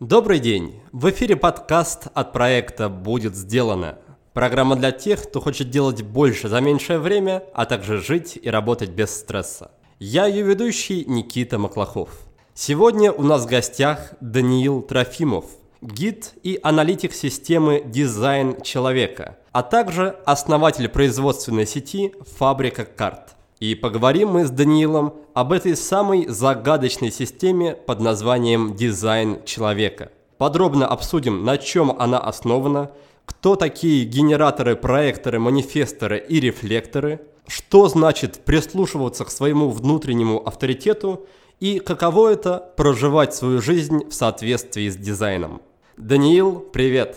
Добрый день! В эфире подкаст от проекта «Будет сделано». Программа для тех, кто хочет делать больше за меньшее время, а также жить и работать без стресса. Я ее ведущий Никита Маклахов. Сегодня у нас в гостях Даниил Трофимов, гид и аналитик системы «Дизайн человека», а также основатель производственной сети «Фабрика карт». И поговорим мы с Даниилом об этой самой загадочной системе под названием «Дизайн человека». Подробно обсудим, на чем она основана, кто такие генераторы, проекторы, манифесторы и рефлекторы, что значит прислушиваться к своему внутреннему авторитету и каково это проживать свою жизнь в соответствии с дизайном. Даниил, привет!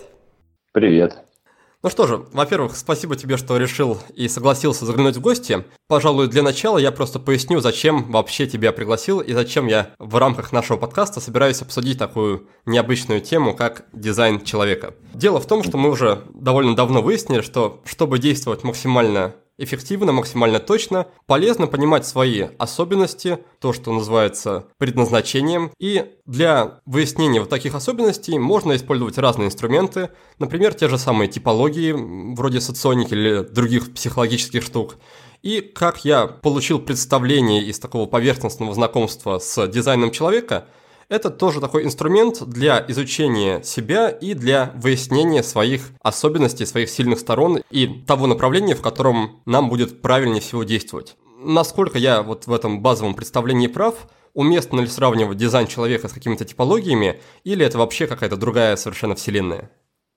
Привет! Ну что же, во-первых, спасибо тебе, что решил и согласился заглянуть в гости. Пожалуй, для начала я просто поясню, зачем вообще тебя пригласил и зачем я в рамках нашего подкаста собираюсь обсудить такую необычную тему, как дизайн человека. Дело в том, что мы уже довольно давно выяснили, что чтобы действовать максимально эффективно, максимально точно. Полезно понимать свои особенности, то, что называется предназначением. И для выяснения вот таких особенностей можно использовать разные инструменты, например, те же самые типологии, вроде соционики или других психологических штук. И как я получил представление из такого поверхностного знакомства с дизайном человека – это тоже такой инструмент для изучения себя и для выяснения своих особенностей, своих сильных сторон и того направления, в котором нам будет правильнее всего действовать. Насколько я вот в этом базовом представлении прав, уместно ли сравнивать дизайн человека с какими-то типологиями, или это вообще какая-то другая совершенно вселенная?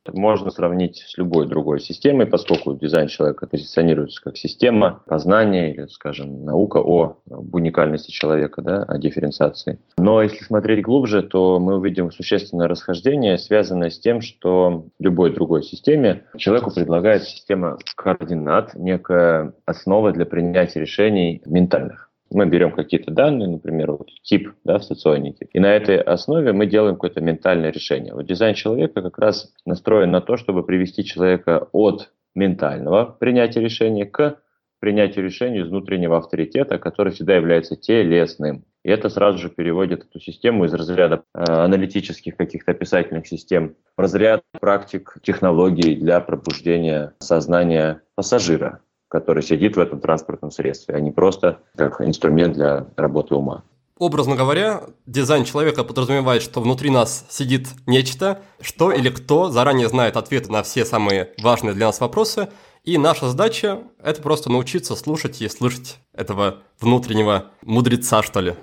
Можно сравнить с любой другой системой, поскольку дизайн человека позиционируется как система познания или, скажем, наука о уникальности человека, да, о дифференциации. Но если смотреть глубже, то мы увидим существенное расхождение, связанное с тем, что в любой другой системе человеку предлагает система координат, некая основа для принятия решений ментальных мы берем какие-то данные, например, вот тип да, в соционике, и на этой основе мы делаем какое-то ментальное решение. Вот дизайн человека как раз настроен на то, чтобы привести человека от ментального принятия решения к принятию решения из внутреннего авторитета, который всегда является телесным. И это сразу же переводит эту систему из разряда э, аналитических каких-то описательных систем в разряд практик технологий для пробуждения сознания пассажира который сидит в этом транспортном средстве, а не просто как инструмент для работы ума. Образно говоря, дизайн человека подразумевает, что внутри нас сидит нечто, что или кто заранее знает ответы на все самые важные для нас вопросы, и наша задача – это просто научиться слушать и слышать этого внутреннего мудреца, что ли.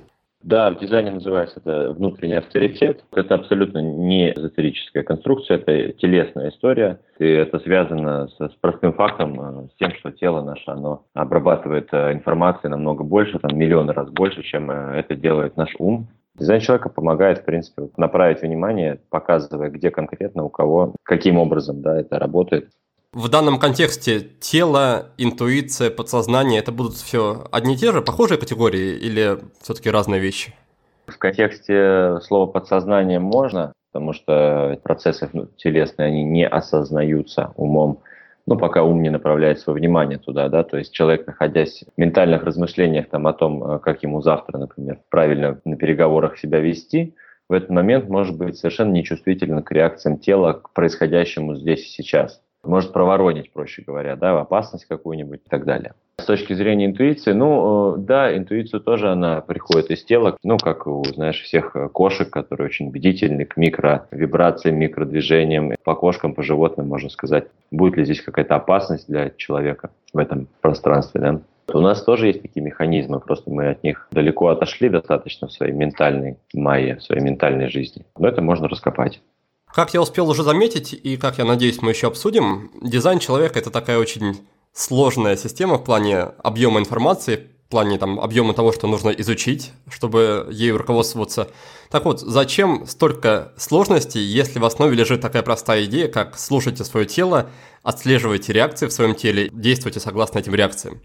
Да, в дизайне называется это внутренний авторитет. Это абсолютно не эзотерическая конструкция, это телесная история. И это связано с, с простым фактом, э, с тем, что тело наше, оно обрабатывает э, информацию намного больше, там миллионы раз больше, чем э, это делает наш ум. Дизайн человека помогает, в принципе, направить внимание, показывая, где конкретно, у кого, каким образом да, это работает. В данном контексте тело, интуиция, подсознание – это будут все одни и те же, похожие категории или все-таки разные вещи? В контексте слова «подсознание» можно, потому что процессы телесные, они не осознаются умом, ну, пока ум не направляет свое внимание туда, да, то есть человек, находясь в ментальных размышлениях там о том, э, как ему завтра, например, правильно на переговорах себя вести, в этот момент может быть совершенно нечувствителен к реакциям тела, к происходящему здесь и сейчас может проворонить, проще говоря, да, опасность какую-нибудь и так далее. С точки зрения интуиции, ну, э, да, интуицию тоже она приходит из тела, ну, как у, знаешь, всех кошек, которые очень бдительны к микровибрациям, микродвижениям, по кошкам, по животным, можно сказать, будет ли здесь какая-то опасность для человека в этом пространстве, да. У нас тоже есть такие механизмы, просто мы от них далеко отошли достаточно в своей ментальной майе, в своей ментальной жизни. Но это можно раскопать. Как я успел уже заметить, и как я надеюсь мы еще обсудим, дизайн человека – это такая очень сложная система в плане объема информации, в плане там объема того, что нужно изучить, чтобы ею руководствоваться. Так вот, зачем столько сложностей, если в основе лежит такая простая идея, как слушайте свое тело, отслеживайте реакции в своем теле, действуйте согласно этим реакциям?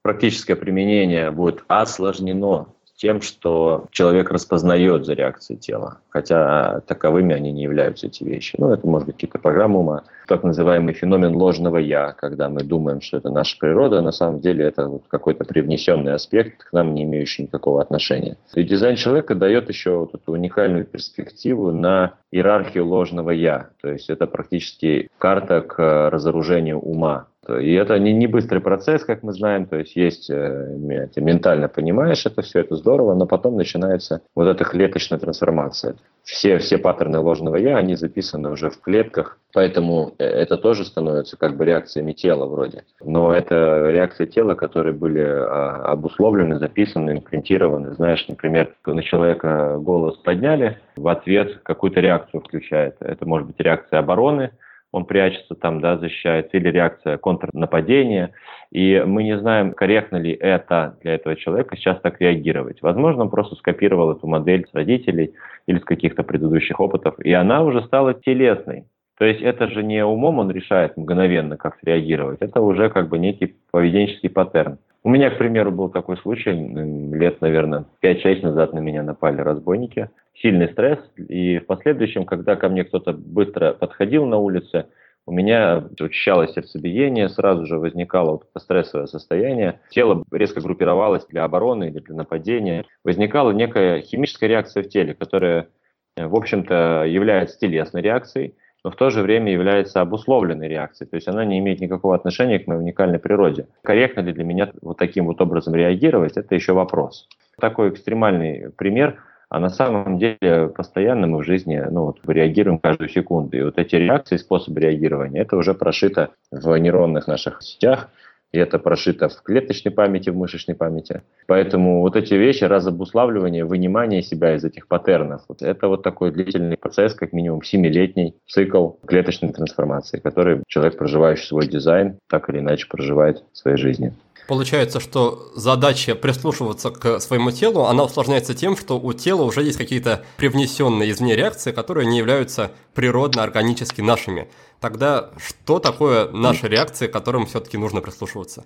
Практическое применение будет осложнено тем, что человек распознает за реакцией тела, хотя таковыми они не являются, эти вещи. Ну, это может быть какие-то программы ума, так называемый феномен ложного «я», когда мы думаем, что это наша природа, а на самом деле это вот какой-то привнесенный аспект, к нам не имеющий никакого отношения. И дизайн человека дает еще вот эту уникальную перспективу на иерархию ложного «я», то есть это практически карта к разоружению ума, и это не, не быстрый процесс, как мы знаем, то есть есть, э, ты ментально понимаешь это все, это здорово, но потом начинается вот эта клеточная трансформация. Все, все паттерны ложного «я», они записаны уже в клетках, поэтому э, это тоже становится как бы реакциями тела вроде. Но это реакции тела, которые были а, обусловлены, записаны, импринтированы. Знаешь, например, на человека голос подняли, в ответ какую-то реакцию включает. Это может быть реакция обороны, он прячется там, да, защищается, или реакция контрнападения. И мы не знаем, корректно ли это для этого человека сейчас так реагировать. Возможно, он просто скопировал эту модель с родителей или с каких-то предыдущих опытов, и она уже стала телесной. То есть это же не умом он решает мгновенно, как среагировать, это уже как бы некий поведенческий паттерн. У меня, к примеру, был такой случай, лет, наверное, 5-6 назад на меня напали разбойники. Сильный стресс, и в последующем, когда ко мне кто-то быстро подходил на улице, у меня учащалось сердцебиение, сразу же возникало вот стрессовое состояние, тело резко группировалось для обороны или для нападения, возникала некая химическая реакция в теле, которая, в общем-то, является телесной реакцией, но в то же время является обусловленной реакцией, то есть она не имеет никакого отношения к моей уникальной природе. Корректно ли для меня вот таким вот образом реагировать, это еще вопрос. Такой экстремальный пример, а на самом деле постоянно мы в жизни ну, вот, реагируем каждую секунду. И вот эти реакции, способы реагирования, это уже прошито в нейронных наших сетях, и это прошито в клеточной памяти, в мышечной памяти. Поэтому вот эти вещи, разобуславливание, вынимание себя из этих паттернов, вот это вот такой длительный процесс, как минимум семилетний цикл клеточной трансформации, который человек, проживающий свой дизайн, так или иначе проживает в своей жизни. Получается, что задача прислушиваться к своему телу, она усложняется тем, что у тела уже есть какие-то привнесенные извне реакции, которые не являются природно-органически нашими. Тогда что такое наши реакции, к которым все-таки нужно прислушиваться?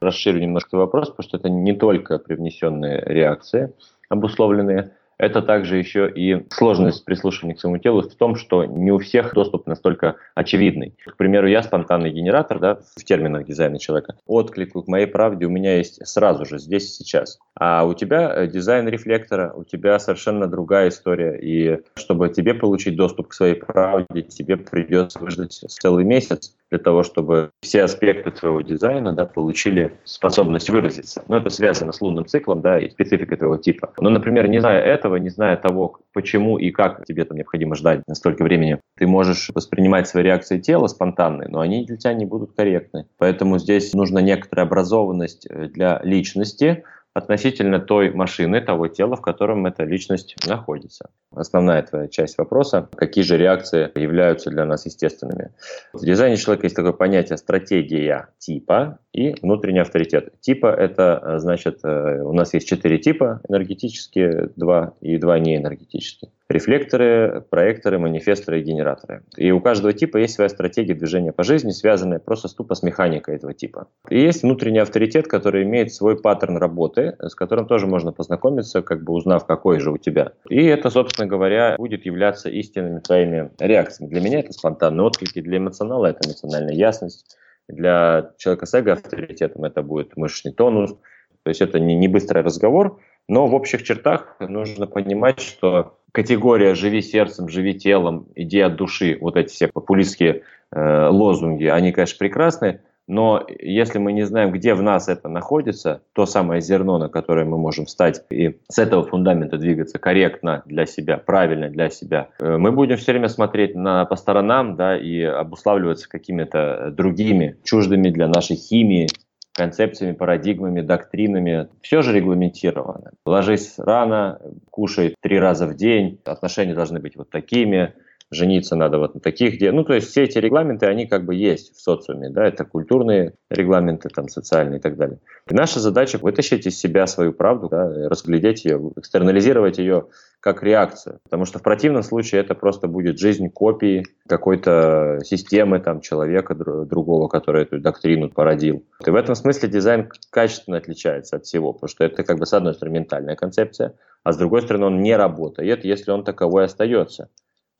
Расширю немножко вопрос, потому что это не только привнесенные реакции, обусловленные это также еще и сложность прислушивания к своему телу в том, что не у всех доступ настолько очевидный. К примеру, я спонтанный генератор, да, в терминах дизайна человека. Отклик к моей правде у меня есть сразу же, здесь и сейчас. А у тебя э, дизайн рефлектора, у тебя совершенно другая история. И чтобы тебе получить доступ к своей правде, тебе придется выждать целый месяц для того, чтобы все аспекты твоего дизайна да, получили способность выразиться. Но это связано с лунным циклом да, и спецификой твоего типа. Но, например, не зная этого, не зная того, почему и как тебе там необходимо ждать столько времени, ты можешь воспринимать свои реакции тела спонтанные, но они для тебя не будут корректны. Поэтому здесь нужна некоторая образованность э, для личности, относительно той машины, того тела, в котором эта личность находится. Основная твоя часть вопроса, какие же реакции являются для нас естественными. В дизайне человека есть такое понятие стратегия типа и внутренний авторитет. Типа это э, значит, э, у нас есть четыре типа энергетические, два и два неэнергетические рефлекторы, проекторы, манифесторы и генераторы. И у каждого типа есть своя стратегия движения по жизни, связанная просто тупо с механикой этого типа. И есть внутренний авторитет, который имеет свой паттерн работы, с которым тоже можно познакомиться, как бы узнав, какой же у тебя. И это, собственно говоря, будет являться истинными твоими реакциями. Для меня это спонтанные отклики, для эмоционала это эмоциональная ясность, для человека с эго-авторитетом это будет мышечный тонус. То есть это не, не быстрый разговор, но в общих чертах нужно понимать, что категория «живи сердцем, живи телом, иди от души», вот эти все популистские э, лозунги, они, конечно, прекрасны, но если мы не знаем, где в нас это находится, то самое зерно, на которое мы можем встать и с этого фундамента двигаться корректно для себя, правильно для себя, э, мы будем все время смотреть на, по сторонам да, и обуславливаться какими-то другими, чуждыми для нашей химии, концепциями, парадигмами, доктринами. Все же регламентировано. Ложись рано, кушай три раза в день, отношения должны быть вот такими, жениться надо вот на таких, где, ну, то есть все эти регламенты, они как бы есть в социуме, да, это культурные регламенты, там, социальные и так далее. И наша задача вытащить из себя свою правду, да, разглядеть ее, экстернализировать ее как реакцию, потому что в противном случае это просто будет жизнь копии какой-то системы, там, человека другого, который эту доктрину породил. И в этом смысле дизайн качественно отличается от всего, потому что это как бы с одной стороны ментальная концепция, а с другой стороны он не работает, если он таковой остается.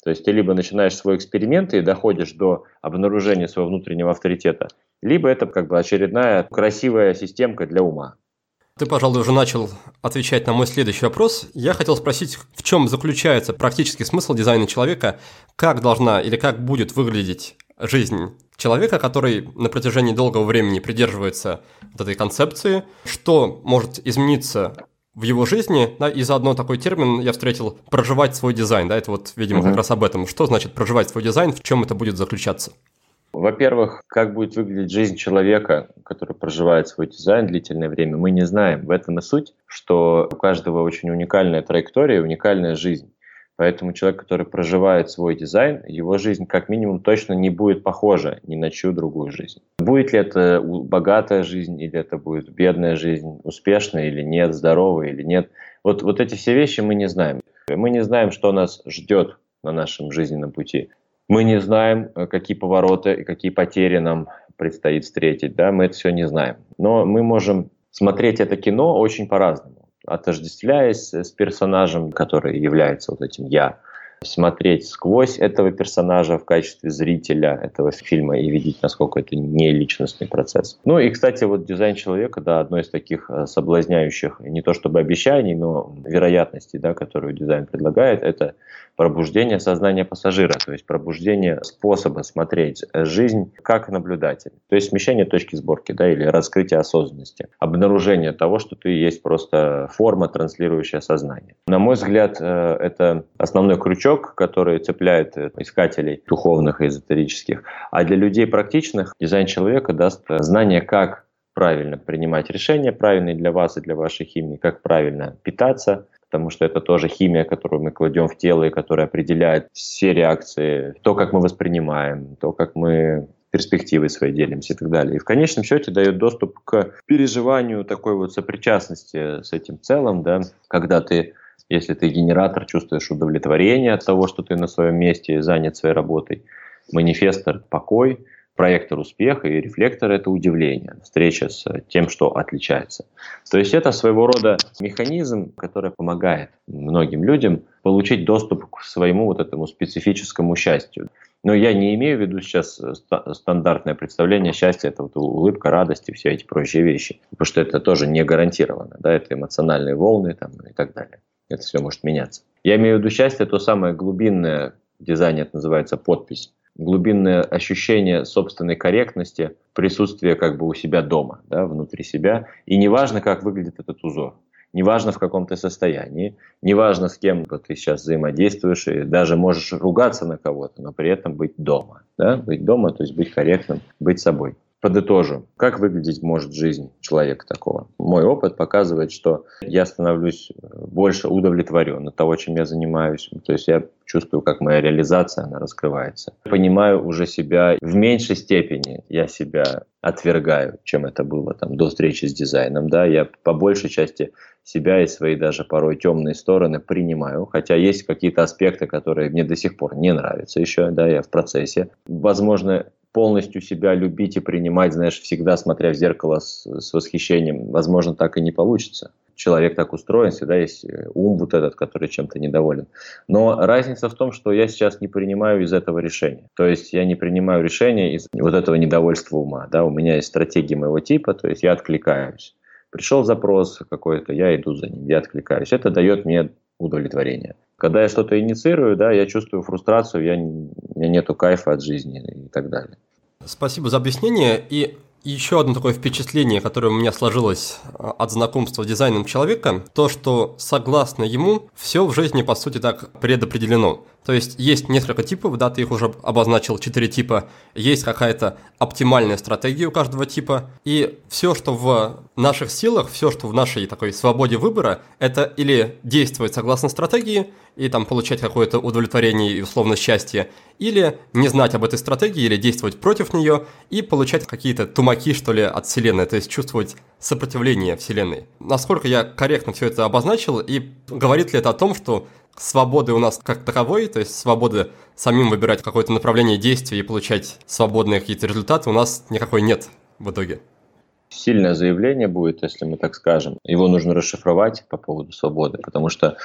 То есть ты либо начинаешь свой эксперимент и доходишь до обнаружения своего внутреннего авторитета, либо это как бы очередная красивая системка для ума. Ты, пожалуй, уже начал отвечать на мой следующий вопрос. Я хотел спросить, в чем заключается практический смысл дизайна человека, как должна или как будет выглядеть жизнь человека, который на протяжении долгого времени придерживается вот этой концепции, что может измениться в его жизни, да, и заодно такой термин я встретил «проживать свой дизайн», да, это вот, видимо, угу. как раз об этом. Что значит проживать свой дизайн, в чем это будет заключаться? Во-первых, как будет выглядеть жизнь человека, который проживает свой дизайн длительное время, мы не знаем. В этом и суть, что у каждого очень уникальная траектория, уникальная жизнь. Поэтому человек, который проживает свой дизайн, его жизнь как минимум точно не будет похожа ни на чью другую жизнь. Будет ли это богатая жизнь, или это будет бедная жизнь, успешная или нет, здоровая или нет. Вот, вот эти все вещи мы не знаем. Мы не знаем, что нас ждет на нашем жизненном пути. Мы не знаем, э, какие повороты и какие потери нам предстоит встретить. Да? Мы это все не знаем. Но мы можем смотреть это кино очень по-разному отождествляясь с персонажем, который является вот этим «я», смотреть сквозь этого персонажа в качестве зрителя этого фильма и видеть, насколько это не личностный процесс. Ну и, кстати, вот дизайн человека, да, одно из таких э, соблазняющих, не то чтобы обещаний, но вероятностей, да, которую дизайн предлагает, это пробуждение сознания пассажира, то есть пробуждение способа смотреть жизнь как наблюдатель. То есть смещение точки сборки да, или раскрытие осознанности, обнаружение того, что ты есть просто форма, транслирующая сознание. На мой взгляд, э, это основной крючок, который цепляет э, искателей духовных и эзотерических. А для людей практичных дизайн человека даст знание, как правильно принимать решения, правильные для вас и для вашей химии, как правильно питаться, потому что это тоже химия, которую мы кладем в тело и которая определяет все реакции, то, как мы воспринимаем, то, как мы перспективы свои делимся и так далее. И в конечном счете дает доступ к переживанию такой вот сопричастности с этим целым, да, когда ты, если ты генератор, чувствуешь удовлетворение от того, что ты на своем месте занят своей работой, манифестор – покой, проектор успеха и рефлектор – это удивление, встреча с тем, что отличается. То есть это своего рода механизм, который помогает многим людям получить доступ к своему вот этому специфическому счастью. Но я не имею в виду сейчас стандартное представление счастья, это вот улыбка, радость и все эти прочие вещи, потому что это тоже не гарантировано, да, это эмоциональные волны там, и так далее. Это все может меняться. Я имею в виду счастье, то самое глубинное в это называется подпись глубинное ощущение собственной корректности, присутствие как бы у себя дома, да, внутри себя. И неважно, как выглядит этот узор, неважно в каком ты состоянии, неважно с кем ты сейчас взаимодействуешь, и даже можешь ругаться на кого-то, но при этом быть дома. Да? Быть дома, то есть быть корректным, быть собой подытожу, как выглядеть может жизнь человека такого. Мой опыт показывает, что я становлюсь больше удовлетворен от того, чем я занимаюсь. То есть я чувствую, как моя реализация, она раскрывается. Понимаю уже себя в меньшей степени, я себя отвергаю, чем это было там до встречи с дизайном. Да? Я по большей части себя и свои даже порой темные стороны принимаю, хотя есть какие-то аспекты, которые мне до сих пор не нравятся еще, да, я в процессе. Возможно, полностью себя любить и принимать, знаешь, всегда смотря в зеркало с, с восхищением, возможно, так и не получится. Человек так устроен, всегда есть э, ум вот этот, который чем-то недоволен. Но разница в том, что я сейчас не принимаю из этого решения. То есть я не принимаю решения из вот этого недовольства ума. Да? У меня есть стратегия моего типа, то есть я откликаюсь. Пришел запрос какой-то, я иду за ним, я откликаюсь. Это дает мне удовлетворение. Когда я что-то инициирую, да, я чувствую фрустрацию, я, у меня нету кайфа от жизни и так далее. Спасибо за объяснение. И еще одно такое впечатление, которое у меня сложилось а, от знакомства с дизайном человека, то, что согласно ему, все в жизни, по сути, так предопределено. То есть есть несколько типов, да, ты их уже обозначил, четыре типа. Есть какая-то оптимальная стратегия у каждого типа. И все, что в наших силах, все, что в нашей такой свободе выбора, это или действовать согласно стратегии и там получать какое-то удовлетворение и условно счастье, или не знать об этой стратегии, или действовать против нее и получать какие-то тумаки, что ли, от Вселенной, то есть чувствовать сопротивление Вселенной. Насколько я корректно все это обозначил, и говорит ли это о том, что свободы у нас как таковой, то есть свободы самим выбирать какое-то направление действия и получать свободные какие-то результаты у нас никакой нет в итоге. Сильное заявление будет, если мы так скажем. Его нужно расшифровать по поводу свободы, потому что,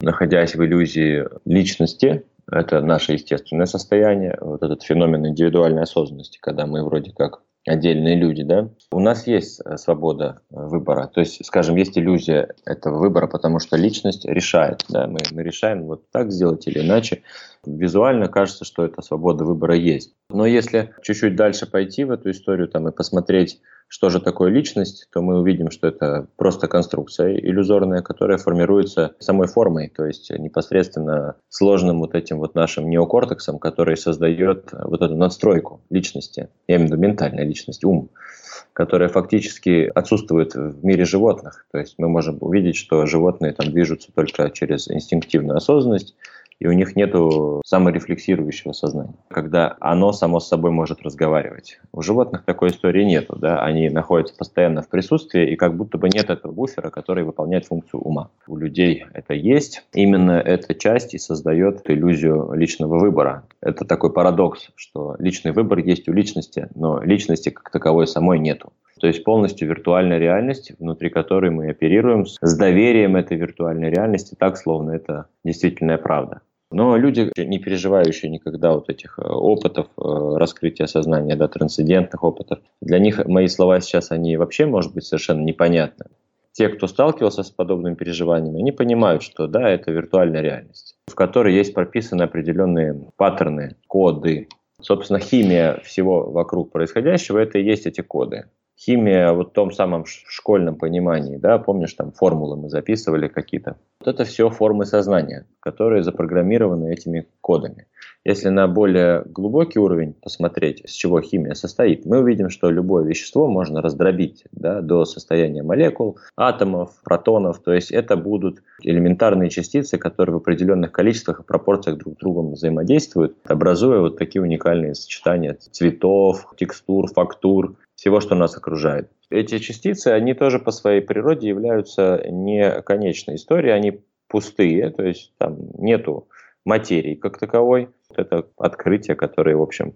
находясь в иллюзии личности, это наше естественное состояние, вот этот феномен индивидуальной осознанности, когда мы вроде как отдельные люди, да, у нас есть э, свобода э, выбора. То есть, скажем, есть иллюзия этого выбора, потому что личность решает, да, мы, мы решаем вот так сделать или иначе. Визуально кажется, что эта свобода выбора есть. Но если чуть-чуть дальше пойти в эту историю там, и посмотреть что же такое личность, то мы увидим, что это просто конструкция иллюзорная, которая формируется самой формой, то есть непосредственно сложным вот этим вот нашим неокортексом, который создает вот эту надстройку личности, я имею в виду ментальная личность, ум, которая фактически отсутствует в мире животных. То есть мы можем увидеть, что животные там движутся только через инстинктивную осознанность, и у них нет саморефлексирующего сознания, когда оно само с собой может разговаривать. У животных такой истории нету, да, они находятся постоянно в присутствии, и как будто бы нет этого буфера, который выполняет функцию ума. У людей это есть. Именно эта часть и создает иллюзию личного выбора. Это такой парадокс, что личный выбор есть у личности, но личности как таковой самой нету. То есть полностью виртуальная реальность, внутри которой мы оперируем с доверием этой виртуальной реальности, так, словно это действительная правда. Но люди, не переживающие никогда вот этих э, опытов э, раскрытия сознания, да, трансцендентных опытов, для них мои слова сейчас, они вообще, может быть, совершенно непонятны. Те, кто сталкивался с подобными переживаниями, они понимают, что да, это виртуальная реальность, в которой есть прописаны определенные паттерны, коды. Собственно, химия всего вокруг происходящего – это и есть эти коды химия вот в том самом школьном понимании, да, помнишь, там формулы мы записывали какие-то. Вот это все формы сознания, которые запрограммированы этими кодами. Если на более глубокий уровень посмотреть, с чего химия состоит, мы увидим, что любое вещество можно раздробить да, до состояния молекул, атомов, протонов. То есть это будут элементарные частицы, которые в определенных количествах и пропорциях друг с другом взаимодействуют, образуя вот такие уникальные сочетания цветов, текстур, фактур, всего, что нас окружает. Эти частицы, они тоже по своей природе являются не конечной историей, они пустые, то есть там нету материи как таковой. Это открытие, которое, в общем,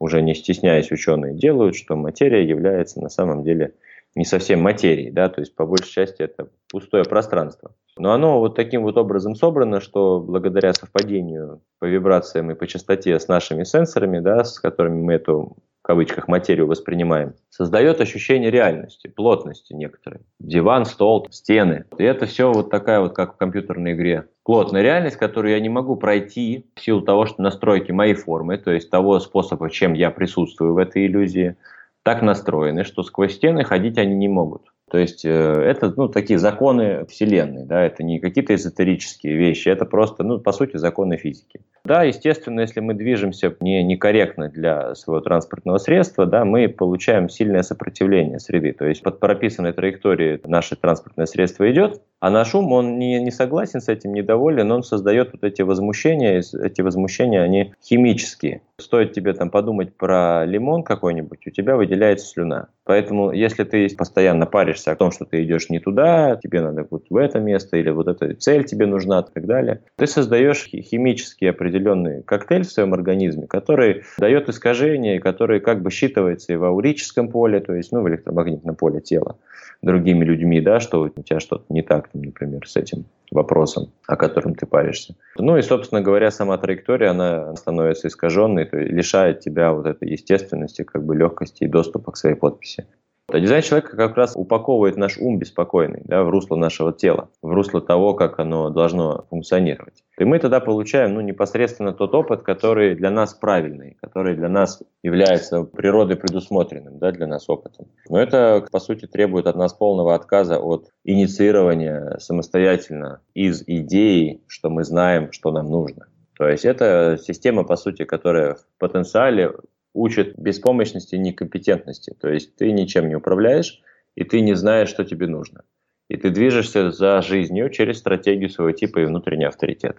уже не стесняясь ученые делают, что материя является на самом деле не совсем материей, да, то есть по большей части это пустое пространство. Но оно вот таким вот образом собрано, что благодаря совпадению по вибрациям и по частоте с нашими сенсорами, да, с которыми мы эту в кавычках материю воспринимаем, создает ощущение реальности, плотности некоторой. Диван, стол, стены. И это все вот такая вот, как в компьютерной игре. Плотная реальность, которую я не могу пройти в силу того, что настройки моей формы, то есть того способа, чем я присутствую в этой иллюзии, так настроены, что сквозь стены ходить они не могут. То есть э, это ну, такие законы Вселенной, да, это не какие-то эзотерические вещи, это просто, ну, по сути, законы физики. Да, естественно, если мы движемся не, некорректно для своего транспортного средства, да, мы получаем сильное сопротивление среды. То есть под прописанной траекторией наше транспортное средство идет, а наш ум, он не, не согласен с этим, недоволен, он создает вот эти возмущения, эти возмущения, они химические. Стоит тебе там подумать про лимон какой-нибудь, у тебя выделяется слюна. Поэтому, если ты постоянно паришься о том, что ты идешь не туда, тебе надо вот в это место, или вот эта цель тебе нужна и так далее, ты создаешь химический определенный коктейль в своем организме, который дает искажение, который как бы считывается и в аурическом поле, то есть ну, в электромагнитном поле тела другими людьми, да, что у тебя что-то не так, например, с этим вопросом, о котором ты паришься. Ну и, собственно говоря, сама траектория, она становится искаженной, то есть лишает тебя вот этой естественности, как бы легкости и доступа к своей подписи. А дизайн человека как раз упаковывает наш ум беспокойный да, в русло нашего тела, в русло того, как оно должно функционировать. И мы тогда получаем ну, непосредственно тот опыт, который для нас правильный, который для нас является природой предусмотренным да, для нас опытом. Но это, по сути, требует от нас полного отказа от инициирования самостоятельно из идеи, что мы знаем, что нам нужно. То есть это система, по сути, которая в потенциале учит беспомощности и некомпетентности. То есть ты ничем не управляешь, и ты не знаешь, что тебе нужно. И ты движешься за жизнью через стратегию своего типа и внутренний авторитет.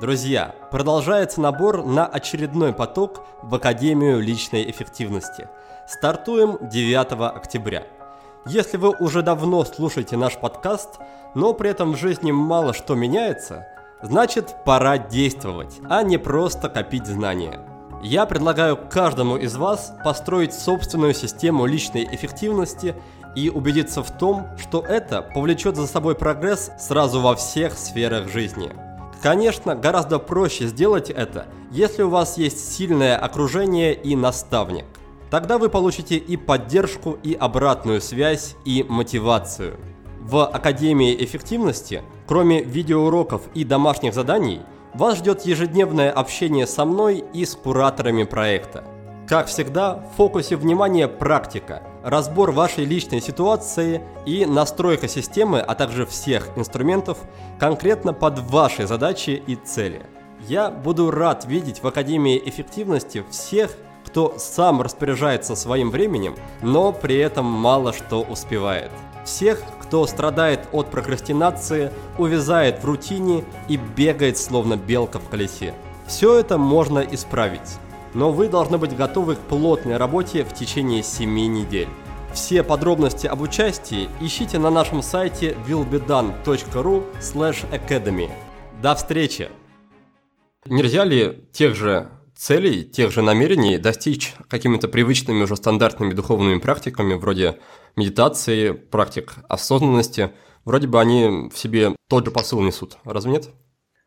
Друзья, продолжается набор на очередной поток в Академию личной эффективности. Стартуем 9 октября. Если вы уже давно слушаете наш подкаст, но при этом в жизни мало что меняется, значит пора действовать, а не просто копить знания. Я предлагаю каждому из вас построить собственную систему личной эффективности и убедиться в том, что это повлечет за собой прогресс сразу во всех сферах жизни. Конечно, гораздо проще сделать это, если у вас есть сильное окружение и наставник. Тогда вы получите и поддержку, и обратную связь, и мотивацию. В Академии эффективности, кроме видеоуроков и домашних заданий, вас ждет ежедневное общение со мной и с кураторами проекта. Как всегда, в фокусе внимания практика, разбор вашей личной ситуации и настройка системы, а также всех инструментов конкретно под ваши задачи и цели. Я буду рад видеть в Академии эффективности всех, кто сам распоряжается своим временем, но при этом мало что успевает. Всех, кто страдает от прокрастинации, увязает в рутине и бегает словно белка в колесе. Все это можно исправить, но вы должны быть готовы к плотной работе в течение 7 недель. Все подробности об участии ищите на нашем сайте willbedone.ru academy. До встречи! Нельзя ли тех же целей, тех же намерений достичь какими-то привычными уже стандартными духовными практиками, вроде медитации, практик осознанности, вроде бы они в себе тот же посыл несут. Разве нет?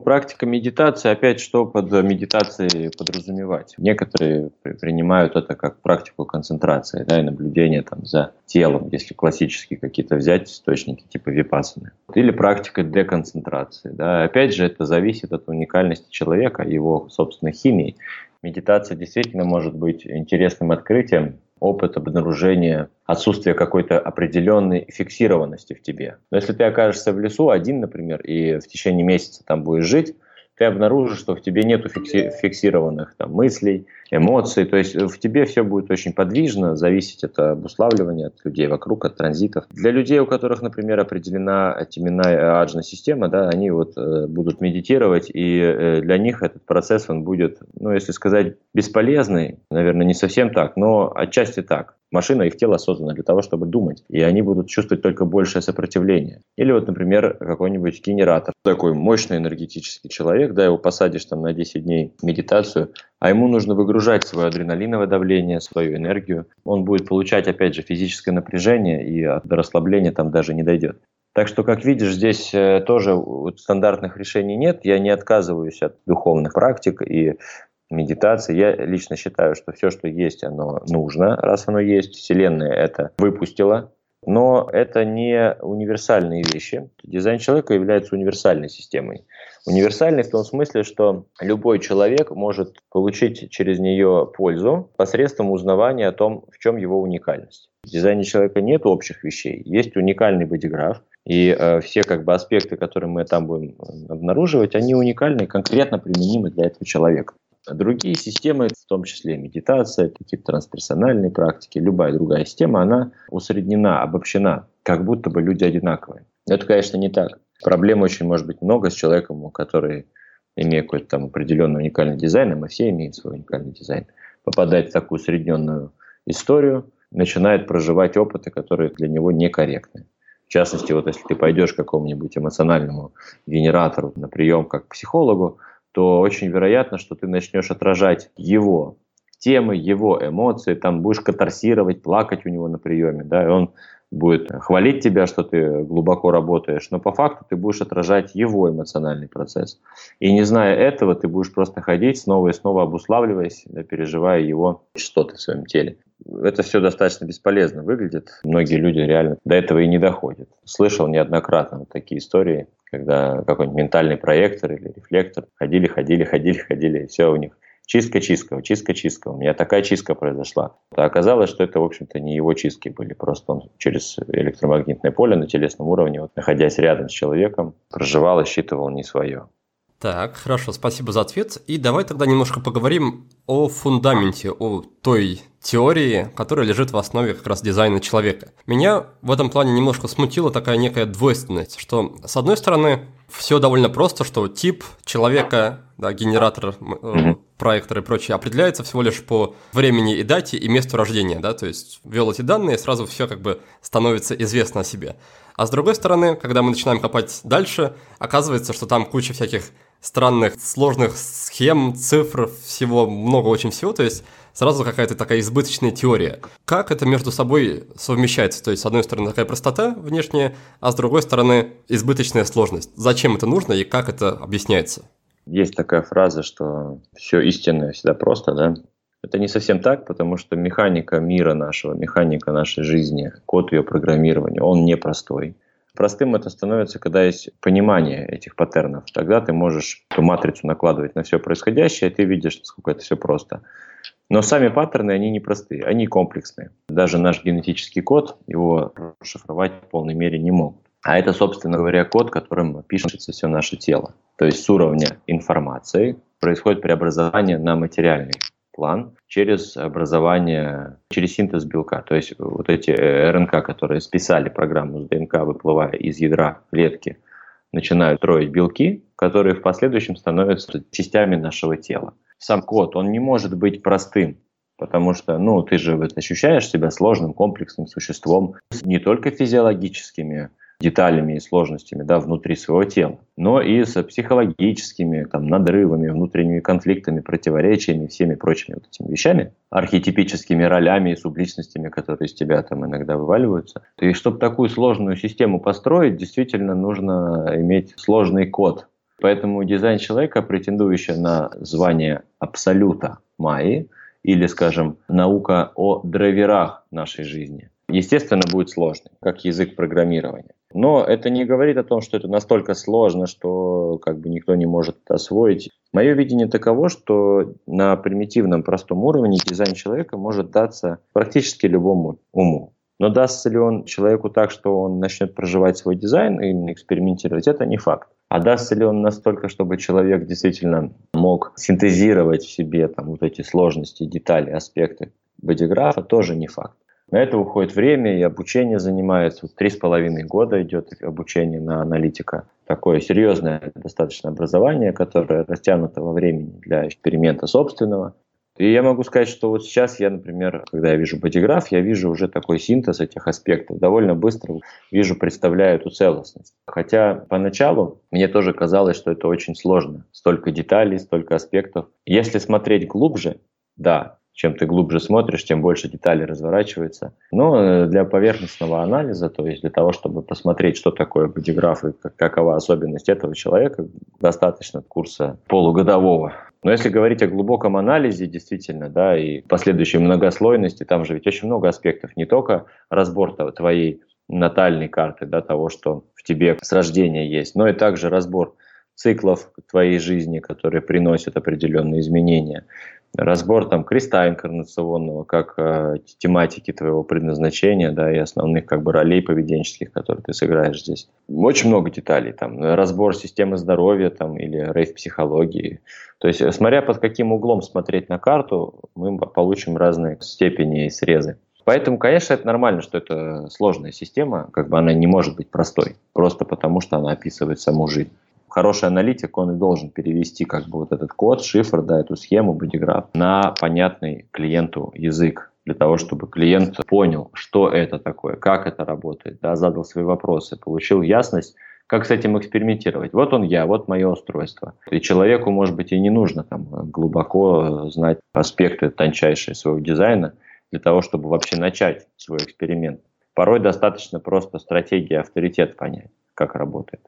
Практика медитации, опять что под медитацией подразумевать? Некоторые принимают это как практику концентрации да, и наблюдения там, за телом, если классические какие-то взять источники типа випасаны. Или практика деконцентрации. Да. Опять же, это зависит от уникальности человека, его собственной химии. Медитация действительно может быть интересным открытием, опыт обнаружения отсутствия какой-то определенной фиксированности в тебе. Но если ты окажешься в лесу один, например, и в течение месяца там будешь жить, ты обнаружишь, что в тебе нет фикси- фиксированных там, мыслей, эмоций. То есть в тебе все будет очень подвижно, зависеть от обуславливания, от людей вокруг, от транзитов. Для людей, у которых, например, определена теменная аджна система, да, они вот э, будут медитировать, и э, для них этот процесс, он будет, ну, если сказать, бесполезный, наверное, не совсем так, но отчасти так. Машина, их тело создано для того, чтобы думать, и они будут чувствовать только большее сопротивление. Или вот, например, какой-нибудь генератор, такой мощный энергетический человек, да, его посадишь там на 10 дней в медитацию, а ему нужно выгружать свое адреналиновое давление, свою энергию. Он будет получать, опять же, физическое напряжение, и до расслабления там даже не дойдет. Так что, как видишь, здесь э, тоже вот стандартных решений нет. Я не отказываюсь от духовных практик и медитации. Я лично считаю, что все, что есть, оно нужно, раз оно есть. Вселенная это выпустила. Но это не универсальные вещи. Дизайн человека является универсальной системой. Универсальной в том смысле, что любой человек может получить через нее пользу посредством узнавания о том, в чем его уникальность. В дизайне человека нет общих вещей. Есть уникальный бодиграф, и э, все как бы аспекты, которые мы там будем обнаруживать, они уникальны и конкретно применимы для этого человека. Другие системы, в том числе медитация, какие-то трансперсональные практики, любая другая система, она усреднена, обобщена, как будто бы люди одинаковые. Это, конечно, не так. Проблем очень может быть много с человеком, который имеет какой-то там определенный уникальный дизайн, а мы все имеем свой уникальный дизайн, попадает в такую усредненную историю, начинает проживать опыты, которые для него некорректны. В частности, вот если ты пойдешь к какому-нибудь эмоциональному генератору на прием как к психологу, то очень вероятно, что ты начнешь отражать его темы, его эмоции, там будешь катарсировать, плакать у него на приеме, да, и он будет хвалить тебя, что ты глубоко работаешь, но по факту ты будешь отражать его эмоциональный процесс. И не зная этого, ты будешь просто ходить, снова и снова обуславливаясь, да, переживая его частоты в своем теле. Это все достаточно бесполезно выглядит. Многие люди реально до этого и не доходят. Слышал неоднократно вот такие истории, когда какой-нибудь ментальный проектор или рефлектор ходили, ходили, ходили, ходили, и все у них чистка, чистка, чистка, чистка. У меня такая чистка произошла. А оказалось, что это, в общем-то, не его чистки были. Просто он через электромагнитное поле на телесном уровне, вот, находясь рядом с человеком, проживал и считывал не свое. Так, хорошо, спасибо за ответ. И давай тогда немножко поговорим о фундаменте, о той теории, которая лежит в основе как раз дизайна человека. Меня в этом плане немножко смутила такая некая двойственность, что с одной стороны все довольно просто, что тип человека, да, генератор, э, проектор и прочее определяется всего лишь по времени и дате и месту рождения, да, то есть ввел эти данные, сразу все как бы становится известно о себе. А с другой стороны, когда мы начинаем копать дальше, оказывается, что там куча всяких странных, сложных схем, цифр, всего, много очень всего, то есть сразу какая-то такая избыточная теория. Как это между собой совмещается? То есть, с одной стороны, такая простота внешняя, а с другой стороны, избыточная сложность. Зачем это нужно и как это объясняется? Есть такая фраза, что все истинное всегда просто, да? Это не совсем так, потому что механика мира нашего, механика нашей жизни, код ее программирования, он непростой. Простым это становится, когда есть понимание этих паттернов. Тогда ты можешь эту матрицу накладывать на все происходящее, и ты видишь, насколько это все просто. Но сами паттерны, они непростые, они комплексные. Даже наш генетический код, его шифровать в полной мере не могут. А это, собственно говоря, код, которым пишется все наше тело. То есть с уровня информации происходит преобразование на материальный план через образование, через синтез белка. То есть вот эти э, РНК, которые списали программу с ДНК, выплывая из ядра клетки, начинают строить белки, которые в последующем становятся частями нашего тела. Сам код, он не может быть простым, потому что, ну, ты же ощущаешь себя сложным, комплексным существом не только физиологическими деталями и сложностями да, внутри своего тела, но и с психологическими там, надрывами, внутренними конфликтами, противоречиями, всеми прочими вот этими вещами, архетипическими ролями и субличностями, которые из тебя там иногда вываливаются. И чтобы такую сложную систему построить, действительно нужно иметь сложный код. Поэтому дизайн человека, претендующий на звание абсолюта Майи, или, скажем, наука о драйверах нашей жизни, естественно, будет сложный, как язык программирования. Но это не говорит о том, что это настолько сложно, что как бы никто не может освоить. Мое видение таково, что на примитивном простом уровне дизайн человека может даться практически любому уму. Но дастся ли он человеку так, что он начнет проживать свой дизайн и экспериментировать, это не факт. А дастся ли он настолько, чтобы человек действительно мог синтезировать в себе там, вот эти сложности, детали, аспекты бодиграфа, тоже не факт. На это уходит время и обучение занимается. Три с половиной года идет обучение на аналитика. Такое серьезное достаточно образование, которое растянуто во времени для эксперимента собственного. И я могу сказать, что вот сейчас я, например, когда я вижу бодиграф, я вижу уже такой синтез этих аспектов. Довольно быстро вижу, представляю эту целостность. Хотя поначалу мне тоже казалось, что это очень сложно. Столько деталей, столько аспектов. Если смотреть глубже, да, чем ты глубже смотришь, тем больше деталей разворачивается. Но э, для поверхностного анализа, то есть для того, чтобы посмотреть, что такое бодиграф и какова особенность этого человека, достаточно курса полугодового. Но если говорить о глубоком анализе, действительно, да, и последующей многослойности, там же ведь очень много аспектов, не только разбор твоей натальной карты, да, того, что в тебе с рождения есть, но и также разбор циклов твоей жизни, которые приносят определенные изменения разбор там креста инкарнационного, как э, тематики твоего предназначения, да, и основных как бы ролей поведенческих, которые ты сыграешь здесь. Очень много деталей, там, разбор системы здоровья, там, или рейв-психологии. То есть, смотря под каким углом смотреть на карту, мы получим разные степени и срезы. Поэтому, конечно, это нормально, что это сложная система, как бы она не может быть простой, просто потому что она описывает саму жизнь хороший аналитик, он и должен перевести как бы вот этот код, шифр, да, эту схему, бодиграф на понятный клиенту язык для того, чтобы клиент понял, что это такое, как это работает, да, задал свои вопросы, получил ясность, как с этим экспериментировать. Вот он я, вот мое устройство. И человеку, может быть, и не нужно там глубоко знать аспекты тончайшие своего дизайна для того, чтобы вообще начать свой эксперимент. Порой достаточно просто стратегии авторитет понять, как работает.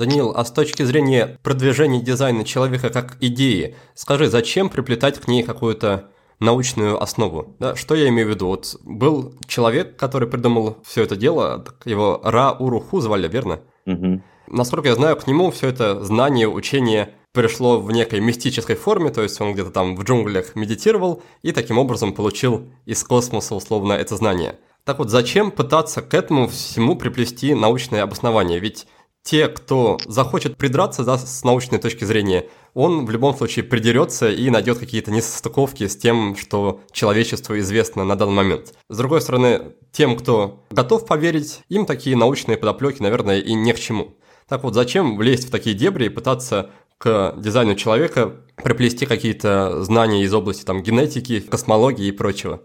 Даниил, а с точки зрения продвижения дизайна человека как идеи, скажи, зачем приплетать к ней какую-то научную основу. Да, что я имею в виду? Вот был человек, который придумал все это дело, его Ра Уруху звали, верно? Угу. Насколько я знаю, к нему все это знание, учение пришло в некой мистической форме, то есть он где-то там в джунглях медитировал и таким образом получил из космоса условно это знание. Так вот, зачем пытаться к этому всему приплести научное обоснование? Ведь те, кто захочет придраться да, с научной точки зрения, он в любом случае придерется и найдет какие-то несостыковки с тем, что человечеству известно на данный момент. С другой стороны, тем, кто готов поверить, им такие научные подоплеки, наверное, и не к чему. Так вот, зачем влезть в такие дебри и пытаться к дизайну человека приплести какие-то знания из области там, генетики, космологии и прочего?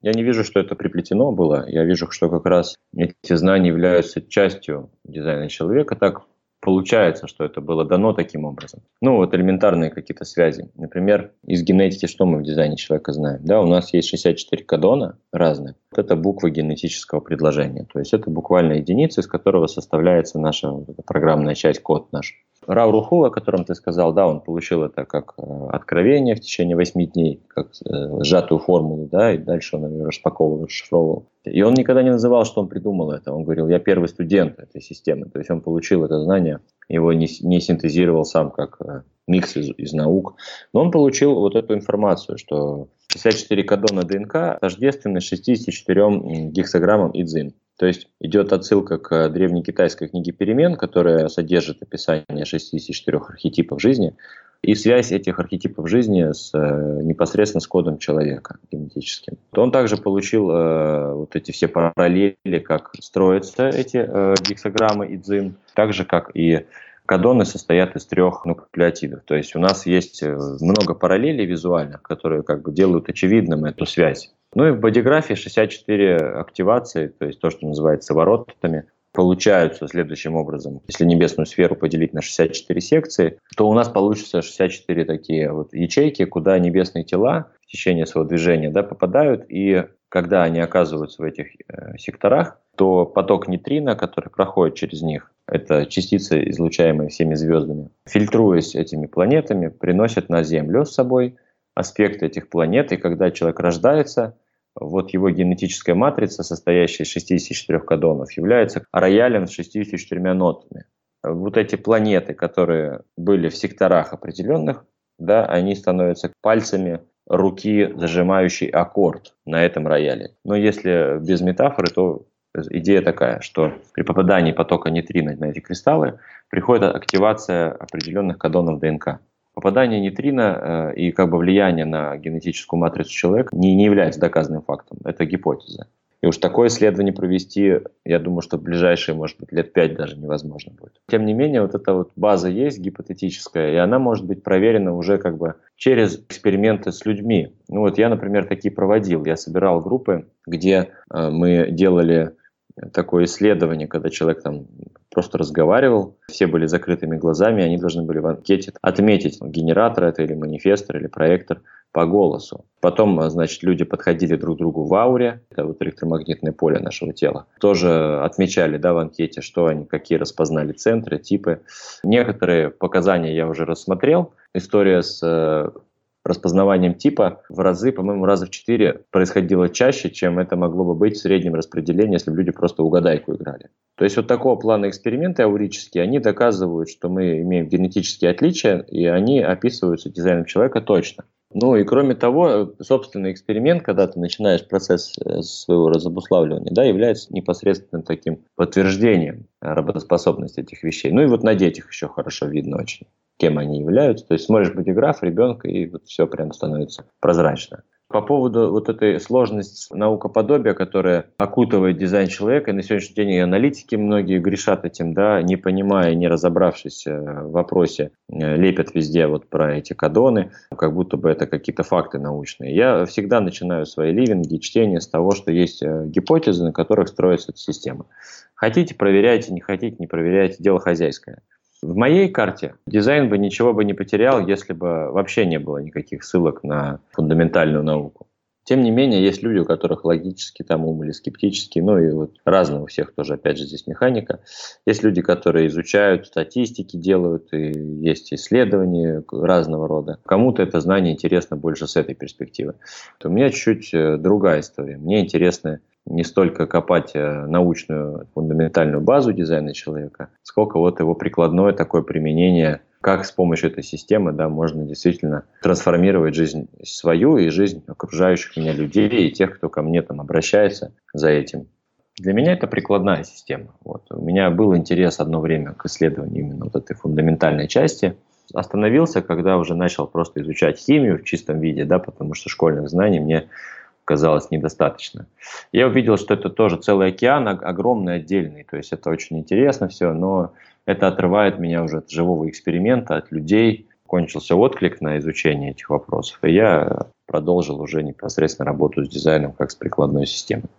Я не вижу, что это приплетено было. Я вижу, что как раз эти знания являются частью дизайна человека. Так получается, что это было дано таким образом. Ну, вот элементарные какие-то связи. Например, из генетики что мы в дизайне человека знаем? Да, у нас есть 64 кодона разных. Вот это буквы генетического предложения. То есть это буквально единица, из которого составляется наша программная часть, код наш. Рау Руху, о котором ты сказал, да, он получил это как э, откровение в течение восьми дней, как э, сжатую формулу, да, и дальше он ее распаковывал, расшифровывал. И он никогда не называл, что он придумал это. Он говорил, я первый студент этой системы. То есть он получил это знание, его не, не синтезировал сам как э, микс из, из наук. Но он получил вот эту информацию, что 64 кодона ДНК тождественны 64 гексограммам идзин. То есть идет отсылка к древней китайской книге перемен, которая содержит описание 64 архетипов жизни и связь этих архетипов жизни с, э, непосредственно с кодом человека генетическим. Он также получил э, вот эти все параллели, как строятся эти э, гексограммы и дзин, так же, как и кадоны состоят из трех нуклеотидов. То есть у нас есть э, много параллелей визуальных, которые как бы делают очевидным эту связь. Ну и в бодиграфии 64 активации, то есть то, что называется воротами, получаются следующим образом. Если небесную сферу поделить на 64 секции, то у нас получится 64 такие вот ячейки, куда небесные тела в течение своего движения да, попадают, и когда они оказываются в этих э, секторах, то поток нейтрино, который проходит через них, это частицы, излучаемые всеми звездами, фильтруясь этими планетами, приносят на Землю с собой аспекты этих планет, и когда человек рождается, вот его генетическая матрица, состоящая из 64 кодонов, является роялем с 64 нотами. Вот эти планеты, которые были в секторах определенных, да, они становятся пальцами руки, зажимающей аккорд на этом рояле. Но если без метафоры, то идея такая, что при попадании потока нейтрино на эти кристаллы приходит активация определенных кодонов ДНК попадание нейтрино э, и как бы влияние на генетическую матрицу человека не, не является доказанным фактом. Это гипотеза. И уж такое исследование провести, я думаю, что в ближайшие, может быть, лет пять даже невозможно будет. Тем не менее, вот эта вот база есть гипотетическая, и она может быть проверена уже как бы через эксперименты с людьми. Ну вот я, например, такие проводил. Я собирал группы, где э, мы делали такое исследование, когда человек там просто разговаривал, все были закрытыми глазами, они должны были в анкете отметить генератор это или манифестор или проектор по голосу. Потом, значит, люди подходили друг к другу в ауре, это вот электромагнитное поле нашего тела. Тоже отмечали, да, в анкете, что они, какие распознали центры, типы. Некоторые показания я уже рассмотрел. История с э, распознаванием типа в разы, по-моему, раза в четыре происходило чаще, чем это могло бы быть в среднем распределении, если бы люди просто угадайку играли. То есть вот такого плана эксперименты аурические, они доказывают, что мы имеем генетические отличия, и они описываются дизайном человека точно. Ну и кроме того, собственный эксперимент, когда ты начинаешь процесс э, своего разобуславливания, да, является непосредственным таким подтверждением работоспособности этих вещей. Ну и вот на детях еще хорошо видно очень кем они являются. То есть смотришь бодиграф ребенка, и вот все прям становится прозрачно. По поводу вот этой сложности наукоподобия, которая окутывает дизайн человека, и на сегодняшний день и аналитики многие грешат этим, да, не понимая, не разобравшись э, в вопросе, э, лепят везде вот про эти кадоны, как будто бы это какие-то факты научные. Я всегда начинаю свои ливинги, чтение с того, что есть э, гипотезы, на которых строится эта система. Хотите, проверяйте, не хотите, не проверяйте, дело хозяйское. В моей карте дизайн бы ничего бы не потерял, если бы вообще не было никаких ссылок на фундаментальную науку. Тем не менее, есть люди, у которых логический там ум или скептический, ну и вот разного у всех тоже, опять же, здесь механика. Есть люди, которые изучают статистики, делают, и есть исследования разного рода. Кому-то это знание интересно больше с этой перспективы. У меня чуть-чуть э, другая история. Мне интересны не столько копать э, научную фундаментальную базу дизайна человека, сколько вот его прикладное такое применение, как с помощью этой системы да, можно действительно трансформировать жизнь свою и жизнь окружающих меня людей и тех, кто ко мне там обращается за этим. Для меня это прикладная система. Вот. У меня был интерес одно время к исследованию именно вот этой фундаментальной части. Остановился, когда уже начал просто изучать химию в чистом виде, да, потому что школьных знаний мне казалось недостаточно. Я увидел, что это тоже целый океан, огромный, отдельный. То есть это очень интересно все, но это отрывает меня уже от живого эксперимента, от людей. Кончился отклик на изучение этих вопросов, и я продолжил уже непосредственно работу с дизайном как с прикладной системой.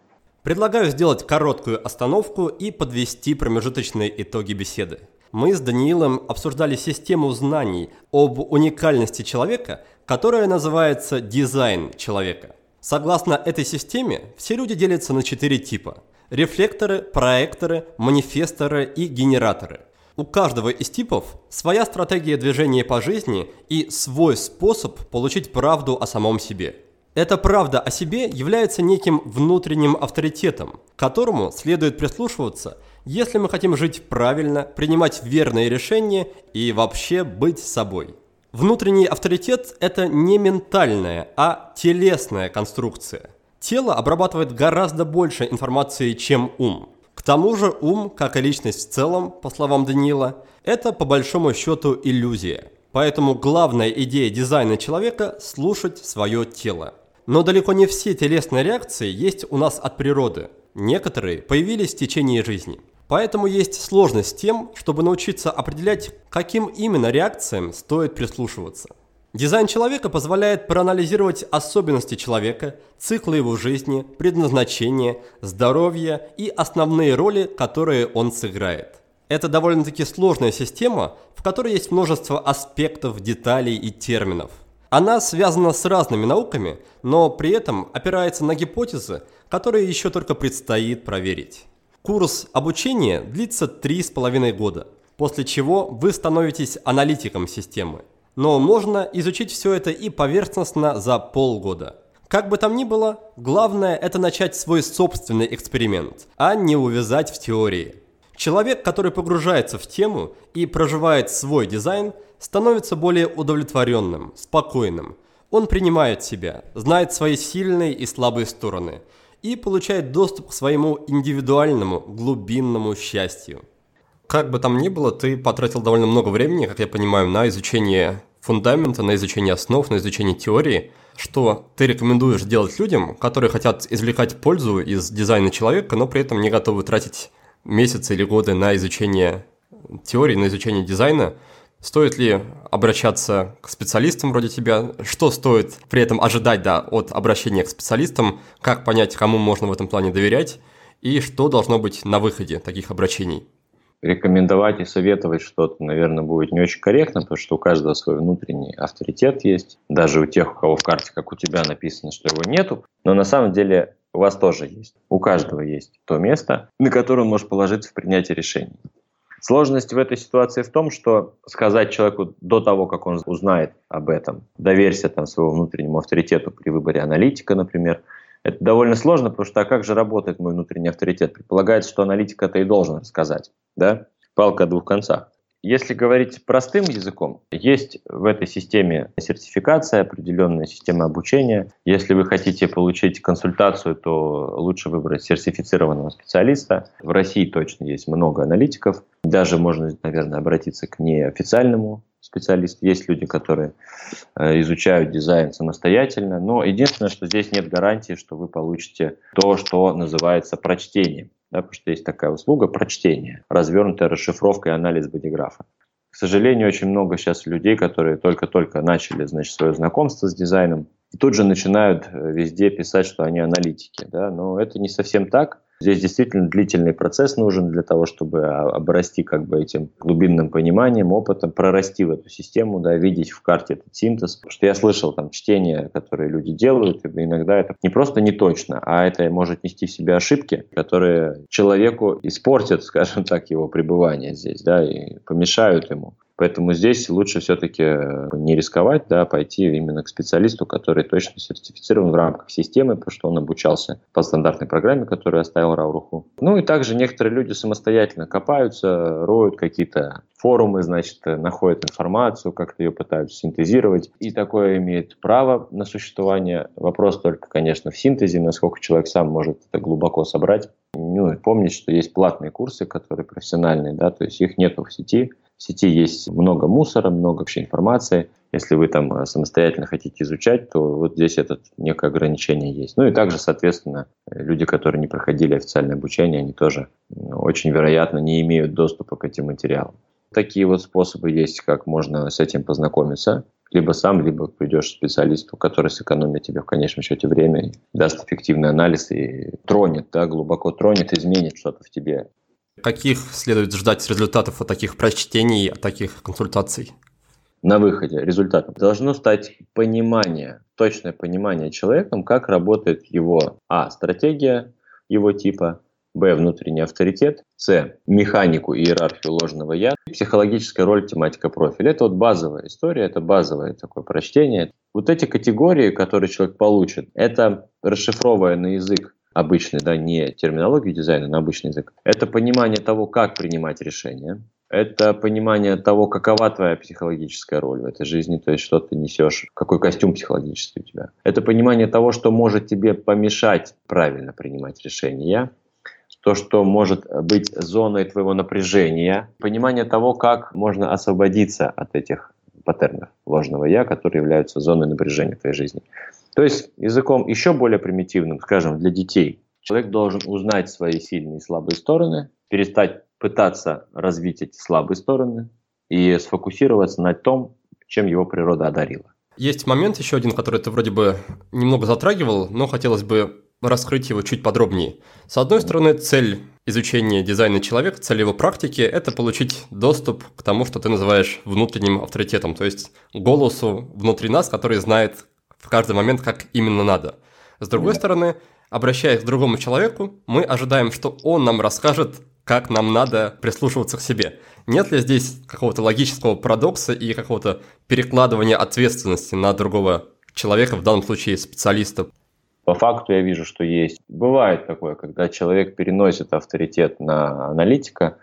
Предлагаю сделать короткую остановку и подвести промежуточные итоги беседы. Мы с Даниилом обсуждали систему знаний об уникальности человека, которая называется дизайн человека. Согласно этой системе, все люди делятся на четыре типа – рефлекторы, проекторы, манифесторы и генераторы. У каждого из типов своя стратегия движения по жизни и свой способ получить правду о самом себе. Эта правда о себе является неким внутренним авторитетом, которому следует прислушиваться, если мы хотим жить правильно, принимать верные решения и вообще быть собой. Внутренний авторитет – это не ментальная, а телесная конструкция. Тело обрабатывает гораздо больше информации, чем ум. К тому же ум, как и личность в целом, по словам Даниила, это по большому счету иллюзия. Поэтому главная идея дизайна человека – слушать свое тело. Но далеко не все телесные реакции есть у нас от природы. Некоторые появились в течение жизни. Поэтому есть сложность с тем, чтобы научиться определять, каким именно реакциям стоит прислушиваться. Дизайн человека позволяет проанализировать особенности человека, циклы его жизни, предназначение, здоровье и основные роли, которые он сыграет. Это довольно-таки сложная система, в которой есть множество аспектов, деталей и терминов. Она связана с разными науками, но при этом опирается на гипотезы, которые еще только предстоит проверить. Курс обучения длится 3,5 года, после чего вы становитесь аналитиком системы. Но можно изучить все это и поверхностно за полгода. Как бы там ни было, главное это начать свой собственный эксперимент, а не увязать в теории. Человек, который погружается в тему и проживает свой дизайн, становится более удовлетворенным, спокойным. Он принимает себя, знает свои сильные и слабые стороны – и получает доступ к своему индивидуальному глубинному счастью. Как бы там ни было, ты потратил довольно много времени, как я понимаю, на изучение фундамента, на изучение основ, на изучение теории. Что ты рекомендуешь делать людям, которые хотят извлекать пользу из дизайна человека, но при этом не готовы тратить месяцы или годы на изучение теории, на изучение дизайна – Стоит ли обращаться к специалистам вроде тебя? Что стоит при этом ожидать да, от обращения к специалистам? Как понять, кому можно в этом плане доверять? И что должно быть на выходе таких обращений? Рекомендовать и советовать что-то, наверное, будет не очень корректно, потому что у каждого свой внутренний авторитет есть. Даже у тех, у кого в карте, как у тебя, написано, что его нету. Но на самом деле у вас тоже есть. У каждого есть то место, на которое он может положиться в принятии решений. Сложность в этой ситуации в том, что сказать человеку до того, как он узнает об этом, доверься там своему внутреннему авторитету при выборе аналитика, например, это довольно сложно, потому что а как же работает мой внутренний авторитет? Предполагается, что аналитик это и должен рассказать, да? Палка о двух концах. Если говорить простым языком, есть в этой системе сертификация, определенная система обучения. Если вы хотите получить консультацию, то лучше выбрать сертифицированного специалиста. В России точно есть много аналитиков. Даже можно, наверное, обратиться к неофициальному специалисту. Есть люди, которые э, изучают дизайн самостоятельно. Но единственное, что здесь нет гарантии, что вы получите то, что называется прочтением да, потому что есть такая услуга прочтения, развернутая расшифровка и анализ бодиграфа. К сожалению, очень много сейчас людей, которые только-только начали значит, свое знакомство с дизайном, и тут же начинают э, везде писать, что они аналитики. Да? Но это не совсем так. Здесь действительно длительный процесс нужен для того, чтобы обрасти как бы этим глубинным пониманием, опытом, прорасти в эту систему, да, видеть в карте этот синтез. Потому что я слышал там чтения, которые люди делают, и иногда это не просто не точно, а это может нести в себе ошибки, которые человеку испортят, скажем так, его пребывание здесь, да, и помешают ему. Поэтому здесь лучше все-таки э, не рисковать, да, пойти именно к специалисту, который точно сертифицирован в рамках системы, потому что он обучался по стандартной программе, которую оставил Рауруху. Ну и также некоторые люди самостоятельно копаются, роют какие-то форумы, значит, находят информацию, как-то ее пытаются синтезировать. И такое имеет право на существование. Вопрос только, конечно, в синтезе, насколько человек сам может это глубоко собрать ну, помнить, что есть платные курсы, которые профессиональные, да, то есть их нету в сети. В сети есть много мусора, много вообще информации. Если вы там э, самостоятельно хотите изучать, то вот здесь это некое ограничение есть. Ну и также, соответственно, люди, которые не проходили официальное обучение, они тоже очень вероятно не имеют доступа к этим материалам. Такие вот способы есть, как можно с этим познакомиться. Либо сам, либо придешь к специалисту, который сэкономит тебе в конечном счете время, даст эффективный анализ и тронет, да, глубоко тронет, изменит что-то в тебе. Каких следует ждать результатов от таких прочтений, от таких консультаций? На выходе результатом должно стать понимание, точное понимание человеком, как работает его а. стратегия его типа, Б. Внутренний авторитет. С. Механику и иерархию ложного я. Психологическая роль, тематика профиля. Это вот базовая история, это базовое такое прочтение. Вот эти категории, которые человек получит, это расшифровывая на язык обычный, да, не терминологию дизайна, на обычный язык. Это понимание того, как принимать решения. Это понимание того, какова твоя психологическая роль в этой жизни, то есть что ты несешь, какой костюм психологический у тебя. Это понимание того, что может тебе помешать правильно принимать решения то, что может быть зоной твоего напряжения, понимание того, как можно освободиться от этих паттернов ложного «я», которые являются зоной напряжения в твоей жизни. То есть языком еще более примитивным, скажем, для детей, человек должен узнать свои сильные и слабые стороны, перестать пытаться развить эти слабые стороны и сфокусироваться на том, чем его природа одарила. Есть момент еще один, который ты вроде бы немного затрагивал, но хотелось бы раскрыть его чуть подробнее. С одной стороны, цель изучения дизайна человека, цель его практики – это получить доступ к тому, что ты называешь внутренним авторитетом, то есть голосу внутри нас, который знает в каждый момент, как именно надо. С другой стороны, обращаясь к другому человеку, мы ожидаем, что он нам расскажет, как нам надо прислушиваться к себе. Нет ли здесь какого-то логического парадокса и какого-то перекладывания ответственности на другого человека, в данном случае специалиста, по факту я вижу, что есть. Бывает такое, когда человек переносит авторитет на аналитика,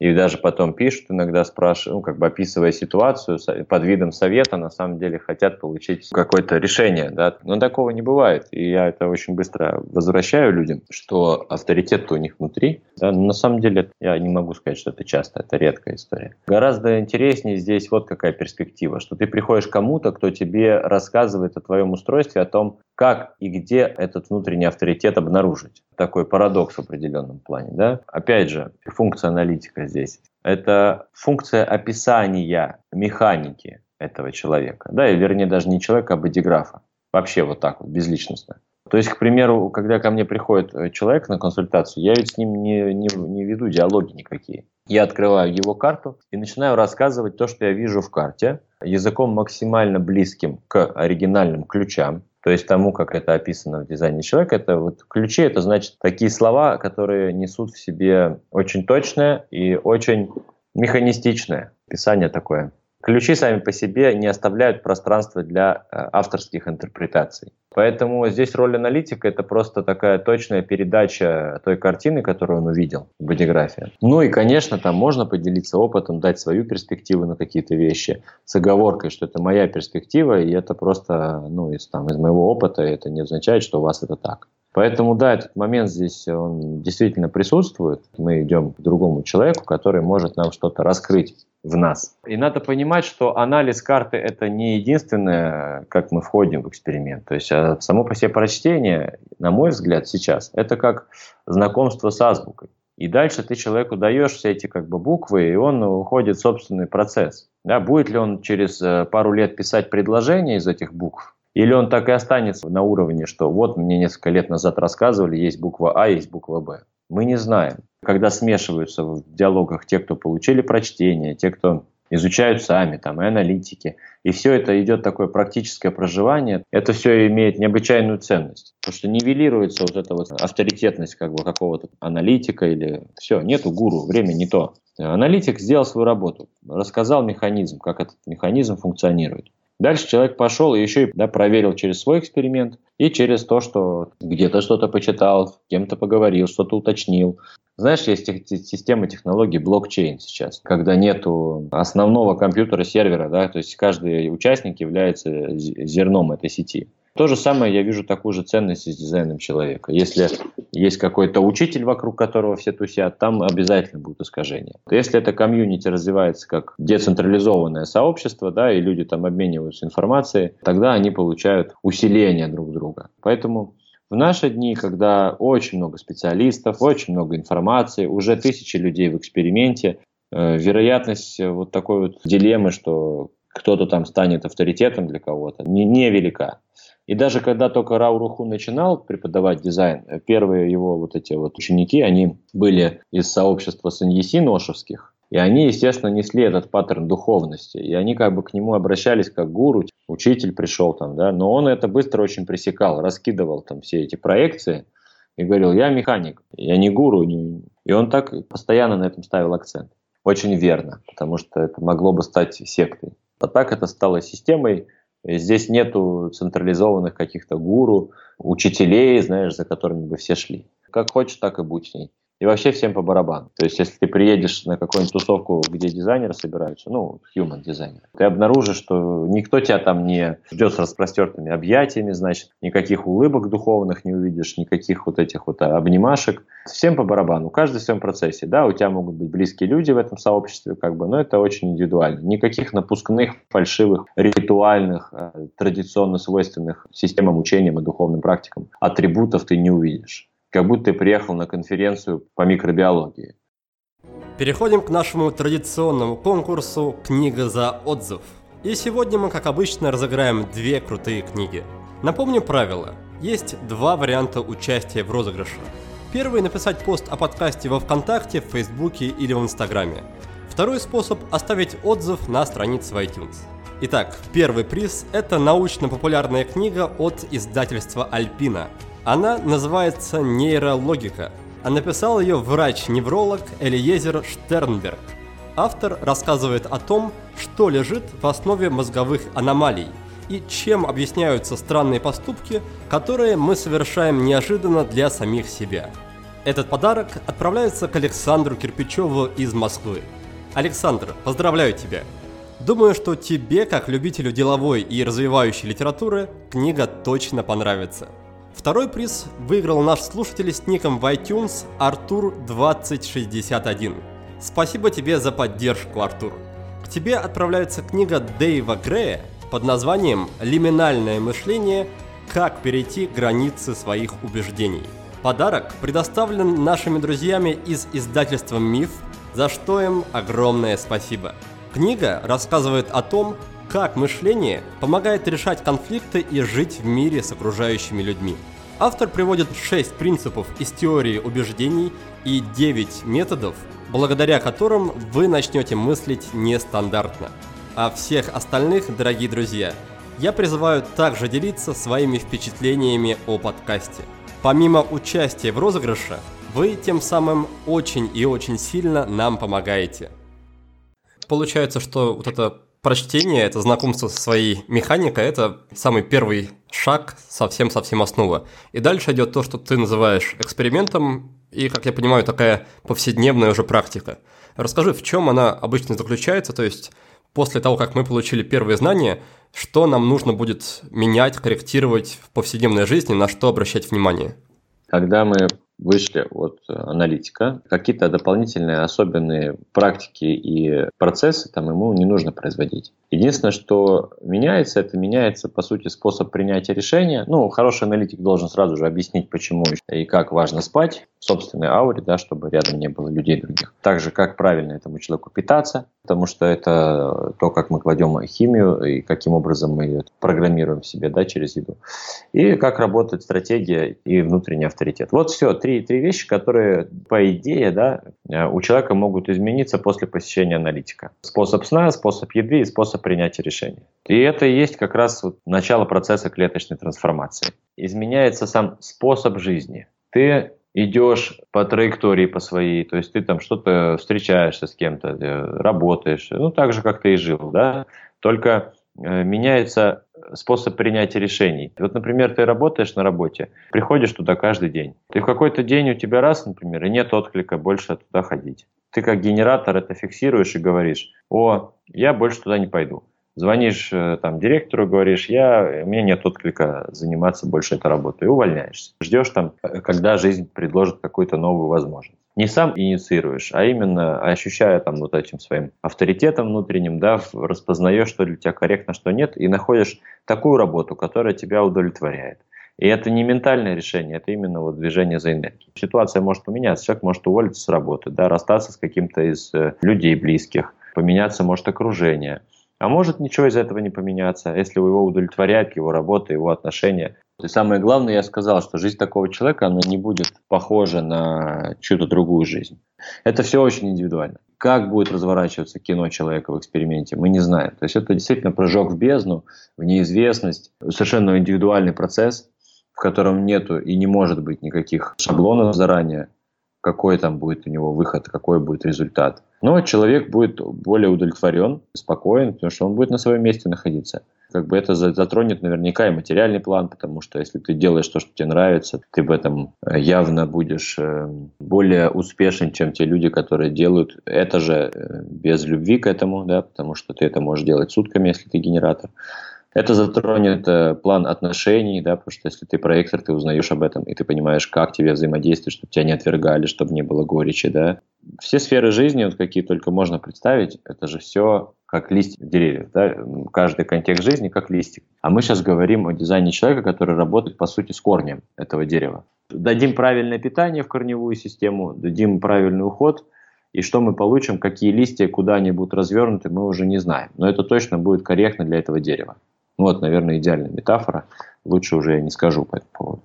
и даже потом пишут, иногда спрашивают, ну, как бы описывая ситуацию под видом совета, на самом деле хотят получить какое-то решение, да, но такого не бывает, и я это очень быстро возвращаю людям, что авторитет у них внутри, да, но на самом деле я не могу сказать, что это часто, это редкая история. Гораздо интереснее здесь вот какая перспектива, что ты приходишь кому-то, кто тебе рассказывает о твоем устройстве, о том, как и где этот внутренний авторитет обнаружить. Такой парадокс в определенном плане. Да? Опять же, функция аналитика здесь. Это функция описания механики этого человека. Да, и вернее даже не человека, а бодиграфа. Вообще вот так вот, безличностно. То есть, к примеру, когда ко мне приходит э, человек на консультацию, я ведь с ним не, не, не веду диалоги никакие. Я открываю его карту и начинаю рассказывать то, что я вижу в карте, языком максимально близким к оригинальным ключам, то есть тому, как это описано в дизайне человека, это вот ключи, это значит такие слова, которые несут в себе очень точное и очень механистичное описание такое. Ключи сами по себе не оставляют пространства для э, авторских интерпретаций. Поэтому здесь роль аналитика – это просто такая точная передача той картины, которую он увидел в бодиграфии. Ну и, конечно, там можно поделиться опытом, дать свою перспективу на какие-то вещи с оговоркой, что это моя перспектива, и это просто ну, из, там, из моего опыта, это не означает, что у вас это так. Поэтому, да, этот момент здесь, он действительно присутствует. Мы идем к другому человеку, который может нам что-то раскрыть в нас. И надо понимать, что анализ карты – это не единственное, как мы входим в эксперимент. То есть а само по себе прочтение, на мой взгляд, сейчас, это как знакомство с азбукой. И дальше ты человеку даешь все эти как бы буквы, и он уходит в собственный процесс. Да, будет ли он через э, пару лет писать предложение из этих букв, или он так и останется на уровне, что вот мне несколько лет назад рассказывали, есть буква А, есть буква Б. Мы не знаем. Когда смешиваются в диалогах те, кто получили прочтение, те, кто изучают сами, там, и аналитики, и все это идет такое практическое проживание, это все имеет необычайную ценность, потому что нивелируется вот эта вот авторитетность как бы какого-то аналитика или все, нету гуру, время не то. Аналитик сделал свою работу, рассказал механизм, как этот механизм функционирует. Дальше человек пошел и еще и да, проверил через свой эксперимент и через то, что где-то что-то почитал, с кем-то поговорил, что-то уточнил. Знаешь, есть система технологий блокчейн сейчас, когда нету основного компьютера, сервера, да, то есть каждый участник является зерном этой сети. То же самое я вижу такую же ценность с дизайном человека. Если есть какой-то учитель, вокруг которого все тусят, там обязательно будут искажения. Если это комьюнити развивается как децентрализованное сообщество, да, и люди там обмениваются информацией, тогда они получают усиление друг друга. Поэтому в наши дни, когда очень много специалистов, очень много информации, уже тысячи людей в эксперименте, э, вероятность вот такой вот дилеммы, что кто-то там станет авторитетом для кого-то, не, невелика. И даже когда только Рау Руху начинал преподавать дизайн, первые его вот эти вот ученики, они были из сообщества саньяси ношевских, и они, естественно, несли этот паттерн духовности. И они как бы к нему обращались как гуру, учитель пришел там, да, но он это быстро очень пресекал, раскидывал там все эти проекции и говорил, я механик, я не гуру. И он так постоянно на этом ставил акцент. Очень верно, потому что это могло бы стать сектой. А так это стало системой, Здесь нету централизованных каких-то гуру, учителей, знаешь, за которыми бы все шли. Как хочешь, так и будь с ней и вообще всем по барабану. То есть, если ты приедешь на какую-нибудь тусовку, где дизайнеры собираются, ну, human дизайнер, ты обнаружишь, что никто тебя там не ждет с распростертыми объятиями, значит, никаких улыбок духовных не увидишь, никаких вот этих вот обнимашек. Всем по барабану, каждый в своем процессе. Да, у тебя могут быть близкие люди в этом сообществе, как бы, но это очень индивидуально. Никаких напускных, фальшивых, ритуальных, э, традиционно свойственных системам учения и духовным практикам атрибутов ты не увидишь как будто ты приехал на конференцию по микробиологии. Переходим к нашему традиционному конкурсу «Книга за отзыв». И сегодня мы, как обычно, разыграем две крутые книги. Напомню правила. Есть два варианта участия в розыгрыше. Первый – написать пост о подкасте во Вконтакте, в Фейсбуке или в Инстаграме. Второй способ – оставить отзыв на странице в iTunes. Итак, первый приз – это научно-популярная книга от издательства «Альпина», она называется «Нейрологика», а написал ее врач-невролог Элиезер Штернберг. Автор рассказывает о том, что лежит в основе мозговых аномалий и чем объясняются странные поступки, которые мы совершаем неожиданно для самих себя. Этот подарок отправляется к Александру Кирпичеву из Москвы. Александр, поздравляю тебя! Думаю, что тебе, как любителю деловой и развивающей литературы, книга точно понравится. Второй приз выиграл наш слушатель с ником в iTunes Артур 2061. Спасибо тебе за поддержку, Артур. К тебе отправляется книга Дэйва Грея под названием «Лиминальное мышление. Как перейти границы своих убеждений». Подарок предоставлен нашими друзьями из издательства «Миф», за что им огромное спасибо. Книга рассказывает о том, как мышление помогает решать конфликты и жить в мире с окружающими людьми. Автор приводит 6 принципов из теории убеждений и 9 методов, благодаря которым вы начнете мыслить нестандартно. А всех остальных, дорогие друзья, я призываю также делиться своими впечатлениями о подкасте. Помимо участия в розыгрыше, вы тем самым очень и очень сильно нам помогаете. Получается, что вот это прочтение, это знакомство со своей механикой, это самый первый шаг, совсем-совсем основа. И дальше идет то, что ты называешь экспериментом, и, как я понимаю, такая повседневная уже практика. Расскажи, в чем она обычно заключается, то есть после того, как мы получили первые знания, что нам нужно будет менять, корректировать в повседневной жизни, на что обращать внимание? Когда мы вышли от аналитика, какие-то дополнительные особенные практики и процессы там ему не нужно производить. Единственное, что меняется, это меняется, по сути, способ принятия решения. Ну, хороший аналитик должен сразу же объяснить, почему и как важно спать в собственной ауре, да, чтобы рядом не было людей других. Также, как правильно этому человеку питаться, потому что это то, как мы кладем химию и каким образом мы ее программируем в себе да, через еду. И как работает стратегия и внутренний авторитет. Вот все, три, три вещи, которые, по идее, да, у человека могут измениться после посещения аналитика. Способ сна, способ еды и способ принятия решений. И это и есть как раз вот начало процесса клеточной трансформации. Изменяется сам способ жизни. Ты идешь по траектории по своей, то есть ты там что-то встречаешься с кем-то, э, работаешь, ну так же, как ты и жил, да, только э, меняется способ принятия решений. Вот, например, ты работаешь на работе, приходишь туда каждый день. Ты в какой-то день у тебя раз, например, и нет отклика больше туда ходить. Ты как генератор это фиксируешь и говоришь, о, я больше туда не пойду. Звонишь э, там директору, говоришь, я, у меня нет отклика заниматься больше этой работой, и увольняешься. Ждешь там, э, когда жизнь предложит какую-то новую возможность. Не сам инициируешь, а именно ощущая там вот этим своим авторитетом внутренним, да, распознаешь, что для тебя корректно, что нет, и находишь такую работу, которая тебя удовлетворяет. И это не ментальное решение, это именно вот движение за энергией. Ситуация может поменяться, человек может уволиться с работы, да, расстаться с каким-то из э, людей близких, поменяться может окружение – а может ничего из этого не поменяться, если его удовлетворяет его работа, его отношения. И самое главное, я сказал, что жизнь такого человека, она не будет похожа на чью-то другую жизнь. Это все очень индивидуально. Как будет разворачиваться кино человека в эксперименте, мы не знаем. То есть это действительно прыжок в бездну, в неизвестность, совершенно индивидуальный процесс, в котором нету и не может быть никаких шаблонов заранее какой там будет у него выход, какой будет результат. Но человек будет более удовлетворен, спокоен, потому что он будет на своем месте находиться. Как бы это затронет наверняка и материальный план, потому что если ты делаешь то, что тебе нравится, ты в этом э, явно будешь э, более успешен, чем те люди, которые делают это же э, без любви к этому, да, потому что ты это можешь делать сутками, если ты генератор. Это затронет э, план отношений, да, потому что если ты проектор, ты узнаешь об этом, и ты понимаешь, как тебе взаимодействовать, чтобы тебя не отвергали, чтобы не было горечи, да. Все сферы жизни, вот какие только можно представить, это же все как листья деревьев, да, каждый контекст жизни как листик. А мы сейчас говорим о дизайне человека, который работает, по сути, с корнем этого дерева. Дадим правильное питание в корневую систему, дадим правильный уход, и что мы получим, какие листья, куда они будут развернуты, мы уже не знаем. Но это точно будет корректно для этого дерева. Вот, наверное, идеальная метафора. Лучше уже я не скажу по этому поводу.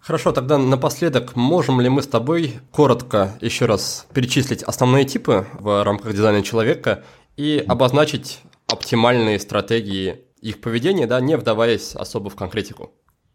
Хорошо, тогда напоследок, можем ли мы с тобой коротко еще раз перечислить основные типы в рамках дизайна человека и обозначить оптимальные стратегии их поведения, да, не вдаваясь особо в конкретику?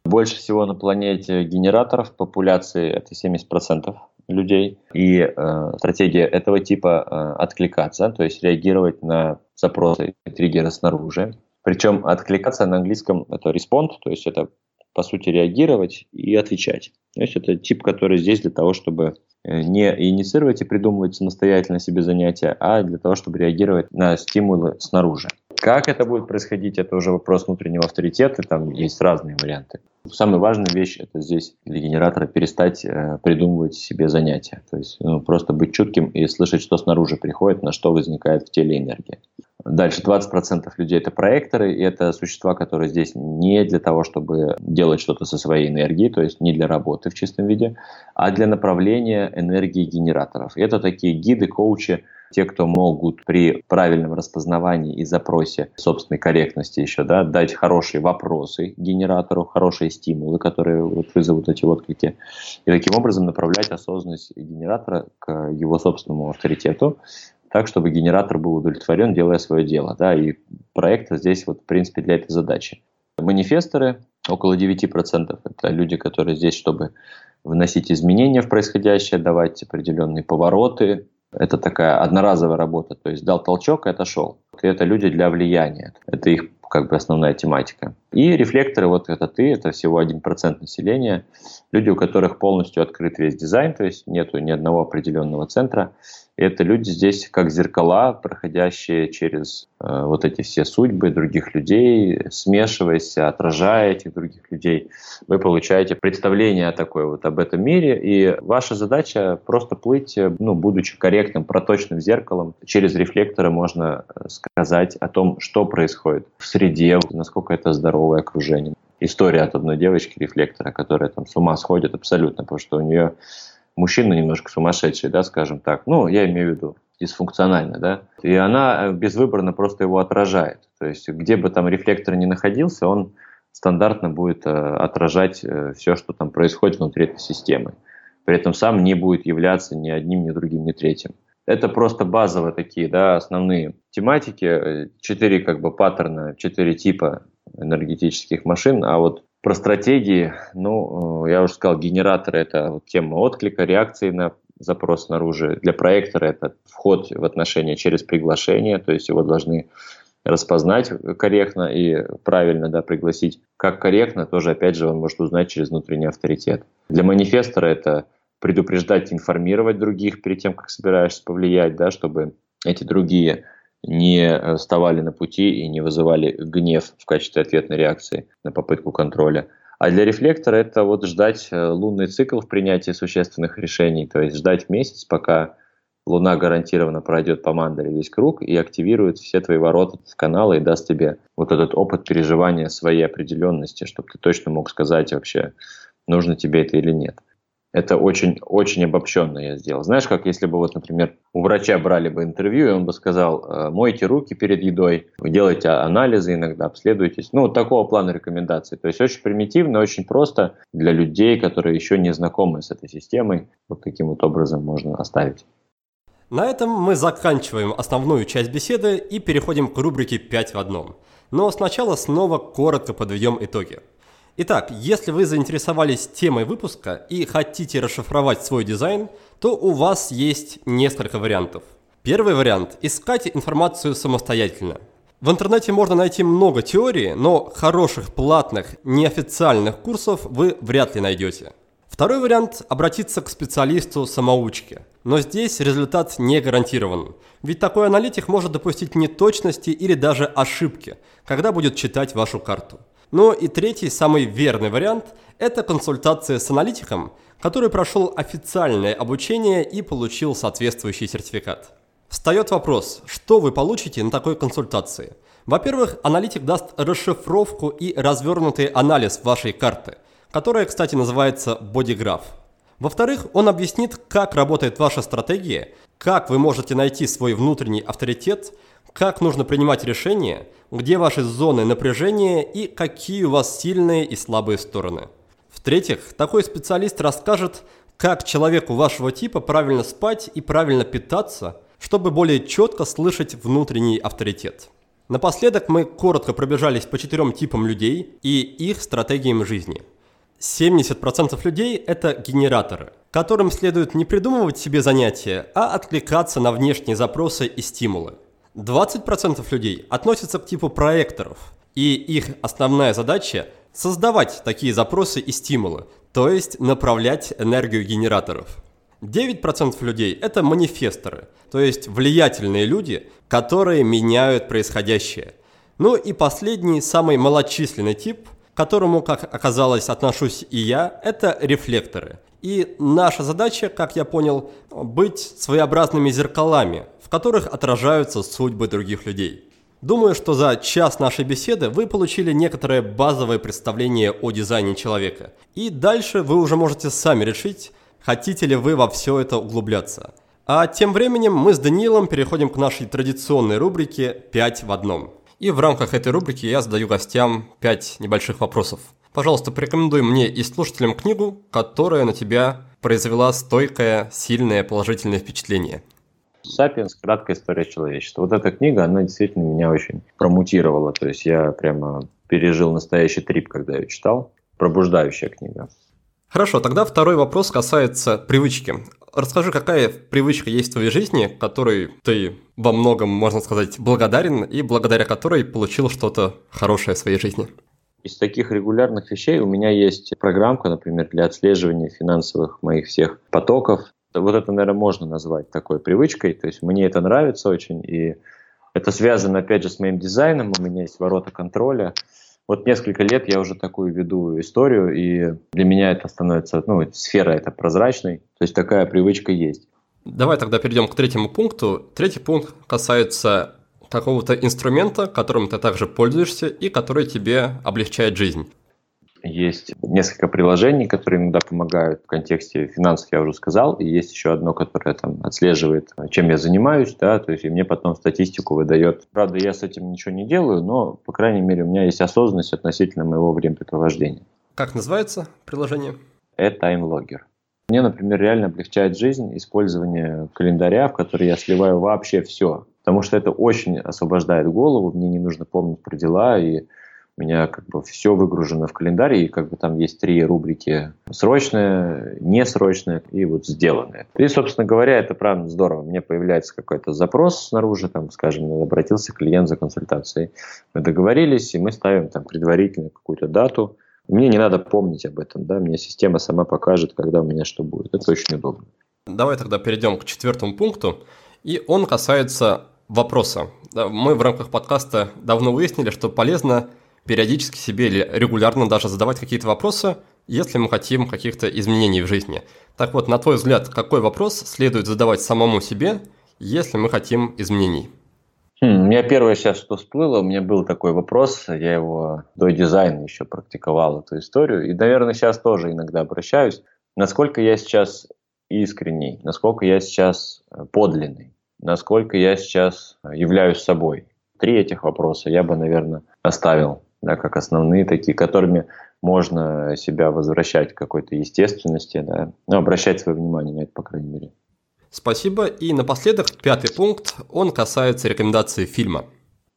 Больше всего на планете генераторов, популяции это 70% людей. И э, стратегия этого типа э, откликаться, то есть реагировать на запросы и триггеры снаружи. Причем откликаться на английском это respond, то есть это по сути реагировать и отвечать. То есть это тип, который здесь для того, чтобы э, не инициировать и придумывать самостоятельно себе занятия, а для того, чтобы реагировать на стимулы снаружи. Как это будет происходить, это уже вопрос внутреннего авторитета, там есть разные варианты. Самая важная вещь это здесь для генератора перестать э, придумывать себе занятия. То есть ну, просто быть чутким и слышать, что снаружи приходит, на что возникает в теле энергия. Дальше 20% людей это проекторы, и это существа, которые здесь не для того, чтобы делать что-то со своей энергией, то есть не для работы в чистом виде, а для направления энергии генераторов. Это такие гиды, коучи, те, кто могут при правильном распознавании и запросе собственной корректности еще да, дать хорошие вопросы генератору, хорошие стимулы, которые вот вызовут эти отклики, и таким образом направлять осознанность генератора к его собственному авторитету, так, чтобы генератор был удовлетворен, делая свое дело. Да, и проект здесь, вот, в принципе, для этой задачи. Манифесторы, около 9%, это люди, которые здесь, чтобы вносить изменения в происходящее, давать определенные повороты, это такая одноразовая работа, то есть дал толчок и отошел. И это люди для влияния. Это их как бы основная тематика. И рефлекторы, вот это ты, это всего 1% населения. Люди, у которых полностью открыт весь дизайн, то есть нету ни одного определенного центра. Это люди здесь как зеркала, проходящие через э, вот эти все судьбы других людей, смешиваясь, отражая этих других людей. Вы получаете представление такое вот об этом мире, и ваша задача просто плыть, ну, будучи корректным, проточным зеркалом. Через рефлекторы можно э, сказать о том, что происходит в среде, насколько это здоровое окружение. История от одной девочки-рефлектора, которая там с ума сходит абсолютно, потому что у нее мужчина немножко сумасшедший, да, скажем так. Ну, я имею в виду дисфункционально, да. И она э, безвыборно просто его отражает. То есть, где бы там рефлектор ни находился, он стандартно будет э, отражать э, все, что там происходит внутри этой системы. При этом сам не будет являться ни одним, ни другим, ни третьим. Это просто базовые такие, да, основные тематики, четыре как бы паттерна, четыре типа энергетических машин, а вот про стратегии, ну, э, я уже сказал, генераторы – это тема отклика, реакции на запрос снаружи. Для проектора это вход в отношения через приглашение, то есть его должны распознать корректно и правильно да, пригласить. Как корректно, тоже, опять же, он может узнать через внутренний авторитет. Для манифестора это предупреждать, информировать других перед тем, как собираешься повлиять, да, чтобы эти другие не вставали на пути и не вызывали гнев в качестве ответной реакции на попытку контроля. А для рефлектора это вот ждать э, лунный цикл в принятии существенных решений, то есть ждать месяц, пока Луна гарантированно пройдет по мандале весь круг и активирует все твои ворота в каналы и даст тебе вот этот опыт переживания своей определенности, чтобы ты точно мог сказать вообще, нужно тебе это или нет. Это очень, очень обобщенно я сделал. Знаешь, как если бы, вот, например, у врача брали бы интервью, и он бы сказал, «Э, мойте руки перед едой, вы делаете анализы иногда, обследуйтесь. Ну, такого плана рекомендаций. То есть очень примитивно, очень просто для людей, которые еще не знакомы с этой системой. Вот таким вот образом можно оставить. На этом мы заканчиваем основную часть беседы и переходим к рубрике «5 в одном». Но сначала снова коротко подведем итоги. Итак, если вы заинтересовались темой выпуска и хотите расшифровать свой дизайн, то у вас есть несколько вариантов. Первый вариант – искать информацию самостоятельно. В интернете можно найти много теорий, но хороших платных неофициальных курсов вы вряд ли найдете. Второй вариант – обратиться к специалисту-самоучке. Но здесь результат не гарантирован. Ведь такой аналитик может допустить неточности или даже ошибки, когда будет читать вашу карту. Ну и третий, самый верный вариант – это консультация с аналитиком, который прошел официальное обучение и получил соответствующий сертификат. Встает вопрос, что вы получите на такой консультации? Во-первых, аналитик даст расшифровку и развернутый анализ вашей карты, которая, кстати, называется бодиграф. Во-вторых, он объяснит, как работает ваша стратегия, как вы можете найти свой внутренний авторитет, как нужно принимать решения, где ваши зоны напряжения и какие у вас сильные и слабые стороны. В-третьих, такой специалист расскажет, как человеку вашего типа правильно спать и правильно питаться, чтобы более четко слышать внутренний авторитет. Напоследок мы коротко пробежались по четырем типам людей и их стратегиям жизни. 70% людей – это генераторы, которым следует не придумывать себе занятия, а откликаться на внешние запросы и стимулы. 20% людей относятся к типу проекторов, и их основная задача – создавать такие запросы и стимулы, то есть направлять энергию генераторов. 9% людей – это манифесторы, то есть влиятельные люди, которые меняют происходящее. Ну и последний, самый малочисленный тип, к которому, как оказалось, отношусь и я, это рефлекторы. И наша задача, как я понял, быть своеобразными зеркалами, которых отражаются судьбы других людей. Думаю, что за час нашей беседы вы получили некоторое базовое представление о дизайне человека. И дальше вы уже можете сами решить, хотите ли вы во все это углубляться. А тем временем мы с Даниилом переходим к нашей традиционной рубрике «5 в одном». И в рамках этой рубрики я задаю гостям 5 небольших вопросов. Пожалуйста, порекомендуй мне и слушателям книгу, которая на тебя произвела стойкое, сильное положительное впечатление. «Сапиенс. Краткая история человечества». Вот эта книга, она действительно меня очень промутировала. То есть я прямо пережил настоящий трип, когда ее читал. Пробуждающая книга. Хорошо, тогда второй вопрос касается привычки. Расскажи, какая привычка есть в твоей жизни, которой ты во многом, можно сказать, благодарен и благодаря которой получил что-то хорошее в своей жизни? Из таких регулярных вещей у меня есть программка, например, для отслеживания финансовых моих всех потоков, вот это, наверное, можно назвать такой привычкой. То есть мне это нравится очень. И это связано, опять же, с моим дизайном. У меня есть ворота контроля. Вот несколько лет я уже такую веду историю, и для меня это становится, ну, сфера это прозрачной. То есть такая привычка есть. Давай тогда перейдем к третьему пункту. Третий пункт касается какого-то инструмента, которым ты также пользуешься и который тебе облегчает жизнь. Есть несколько приложений, которые иногда помогают в контексте финансов, я уже сказал, и есть еще одно, которое там отслеживает, чем я занимаюсь, да, то есть и мне потом статистику выдает. Правда, я с этим ничего не делаю, но, по крайней мере, у меня есть осознанность относительно моего времяпрепровождения. Как называется приложение? Это TimeLogger. Мне, например, реально облегчает жизнь использование календаря, в который я сливаю вообще все, потому что это очень освобождает голову, мне не нужно помнить про дела, и у меня как бы все выгружено в календарь, и как бы там есть три рубрики срочные, несрочные и вот сделанные. И, собственно говоря, это правда здорово. Мне появляется какой-то запрос снаружи, там, скажем, обратился клиент за консультацией. Мы договорились, и мы ставим там предварительно какую-то дату. Мне не надо помнить об этом, да, мне система сама покажет, когда у меня что будет. Это очень удобно. Давай тогда перейдем к четвертому пункту, и он касается вопроса. Мы в рамках подкаста давно выяснили, что полезно периодически себе или регулярно даже задавать какие-то вопросы, если мы хотим каких-то изменений в жизни. Так вот, на твой взгляд, какой вопрос следует задавать самому себе, если мы хотим изменений? Хм, у меня первое сейчас, что всплыло, у меня был такой вопрос, я его до дизайна еще практиковал эту историю, и, наверное, сейчас тоже иногда обращаюсь, насколько я сейчас искренний, насколько я сейчас э, подлинный, насколько я сейчас являюсь собой. Три этих вопроса я бы, наверное, оставил да, как основные такие, которыми можно себя возвращать к какой-то естественности, да, ну, обращать свое внимание на это, по крайней мере. Спасибо. И напоследок, пятый пункт, он касается рекомендации фильма.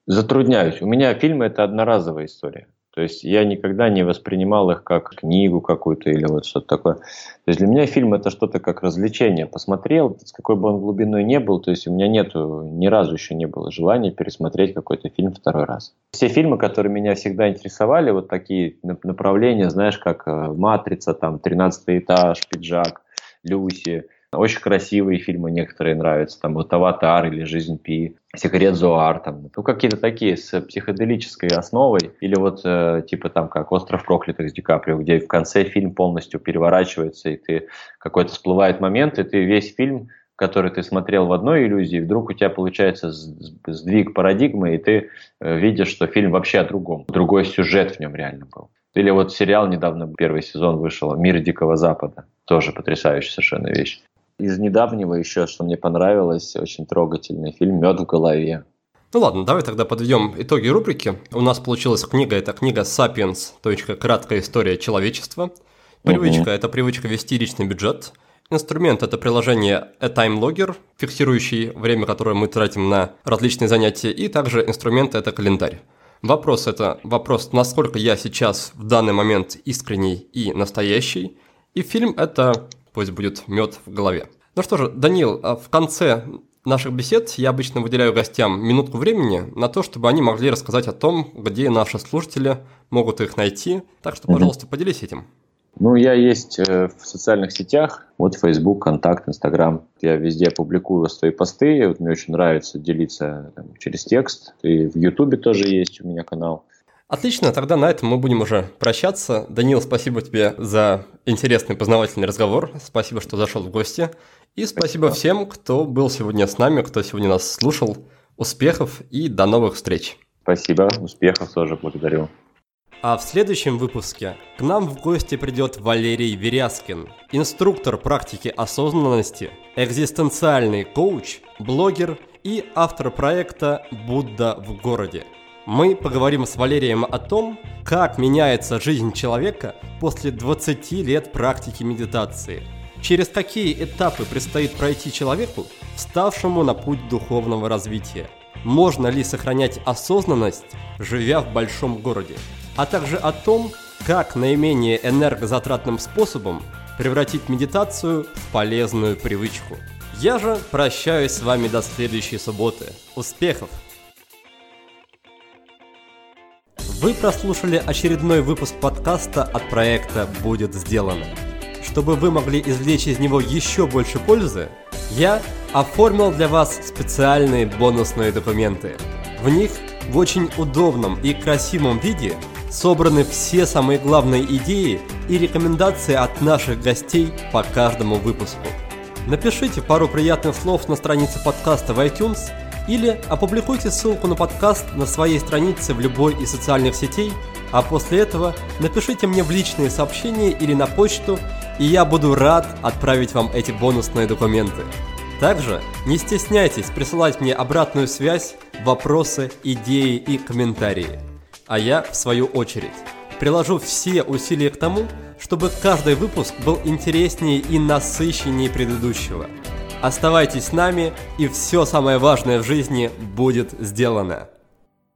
Затрудняюсь. У меня фильмы – это одноразовая история. То есть я никогда не воспринимал их как книгу какую-то или вот что-то такое. То есть для меня фильм это что-то как развлечение. Посмотрел, с какой бы он глубиной не был, то есть у меня нету, ни разу еще не было желания пересмотреть какой-то фильм второй раз. Все фильмы, которые меня всегда интересовали, вот такие направления, знаешь, как э, «Матрица», там «Тринадцатый этаж», «Пиджак», «Люси», очень красивые фильмы некоторые нравятся, там вот «Аватар» или «Жизнь Пи», «Секрет Зоар», там, ну какие-то такие с психоделической основой, или вот э, типа там как «Остров проклятых» с Ди Каприо, где в конце фильм полностью переворачивается, и ты какой-то всплывает момент, и ты весь фильм который ты смотрел в одной иллюзии, вдруг у тебя получается сдвиг парадигмы, и ты э, видишь, что фильм вообще о другом. Другой сюжет в нем реально был. Или вот сериал недавно, первый сезон вышел «Мир Дикого Запада». Тоже потрясающая совершенно вещь. Из недавнего еще, что мне понравилось, очень трогательный фильм «Мед в голове». Ну ладно, давай тогда подведем итоги рубрики. У нас получилась книга, это книга «Сапиенс. Краткая история человечества». Привычка угу. – это привычка вести личный бюджет. Инструмент – это приложение A-Time Logger, фиксирующий время, которое мы тратим на различные занятия. И также инструмент – это календарь. Вопрос – это вопрос, насколько я сейчас в данный момент искренний и настоящий. И фильм – это пусть будет мед в голове. Ну что же, Данил, а в конце наших бесед я обычно выделяю гостям минутку времени на то, чтобы они могли рассказать о том, где наши слушатели могут их найти. Так что, пожалуйста, поделись этим. Ну, я есть э, в социальных сетях, вот Facebook, Контакт, Инстаграм. Я везде публикую свои посты, вот мне очень нравится делиться там, через текст. И в Ютубе тоже есть у меня канал. Отлично, тогда на этом мы будем уже прощаться. Данил, спасибо тебе за интересный познавательный разговор. Спасибо, что зашел в гости. И спасибо, спасибо всем, кто был сегодня с нами, кто сегодня нас слушал. Успехов и до новых встреч. Спасибо, успехов тоже благодарю. А в следующем выпуске к нам в гости придет Валерий Веряскин, инструктор практики осознанности, экзистенциальный коуч, блогер и автор проекта «Будда в городе» мы поговорим с Валерием о том, как меняется жизнь человека после 20 лет практики медитации. Через какие этапы предстоит пройти человеку, вставшему на путь духовного развития. Можно ли сохранять осознанность, живя в большом городе? А также о том, как наименее энергозатратным способом превратить медитацию в полезную привычку. Я же прощаюсь с вами до следующей субботы. Успехов! Вы прослушали очередной выпуск подкаста от проекта «Будет сделано». Чтобы вы могли извлечь из него еще больше пользы, я оформил для вас специальные бонусные документы. В них в очень удобном и красивом виде собраны все самые главные идеи и рекомендации от наших гостей по каждому выпуску. Напишите пару приятных слов на странице подкаста в iTunes – или опубликуйте ссылку на подкаст на своей странице в любой из социальных сетей, а после этого напишите мне в личные сообщения или на почту, и я буду рад отправить вам эти бонусные документы. Также не стесняйтесь присылать мне обратную связь, вопросы, идеи и комментарии. А я, в свою очередь, приложу все усилия к тому, чтобы каждый выпуск был интереснее и насыщеннее предыдущего – Оставайтесь с нами, и все самое важное в жизни будет сделано.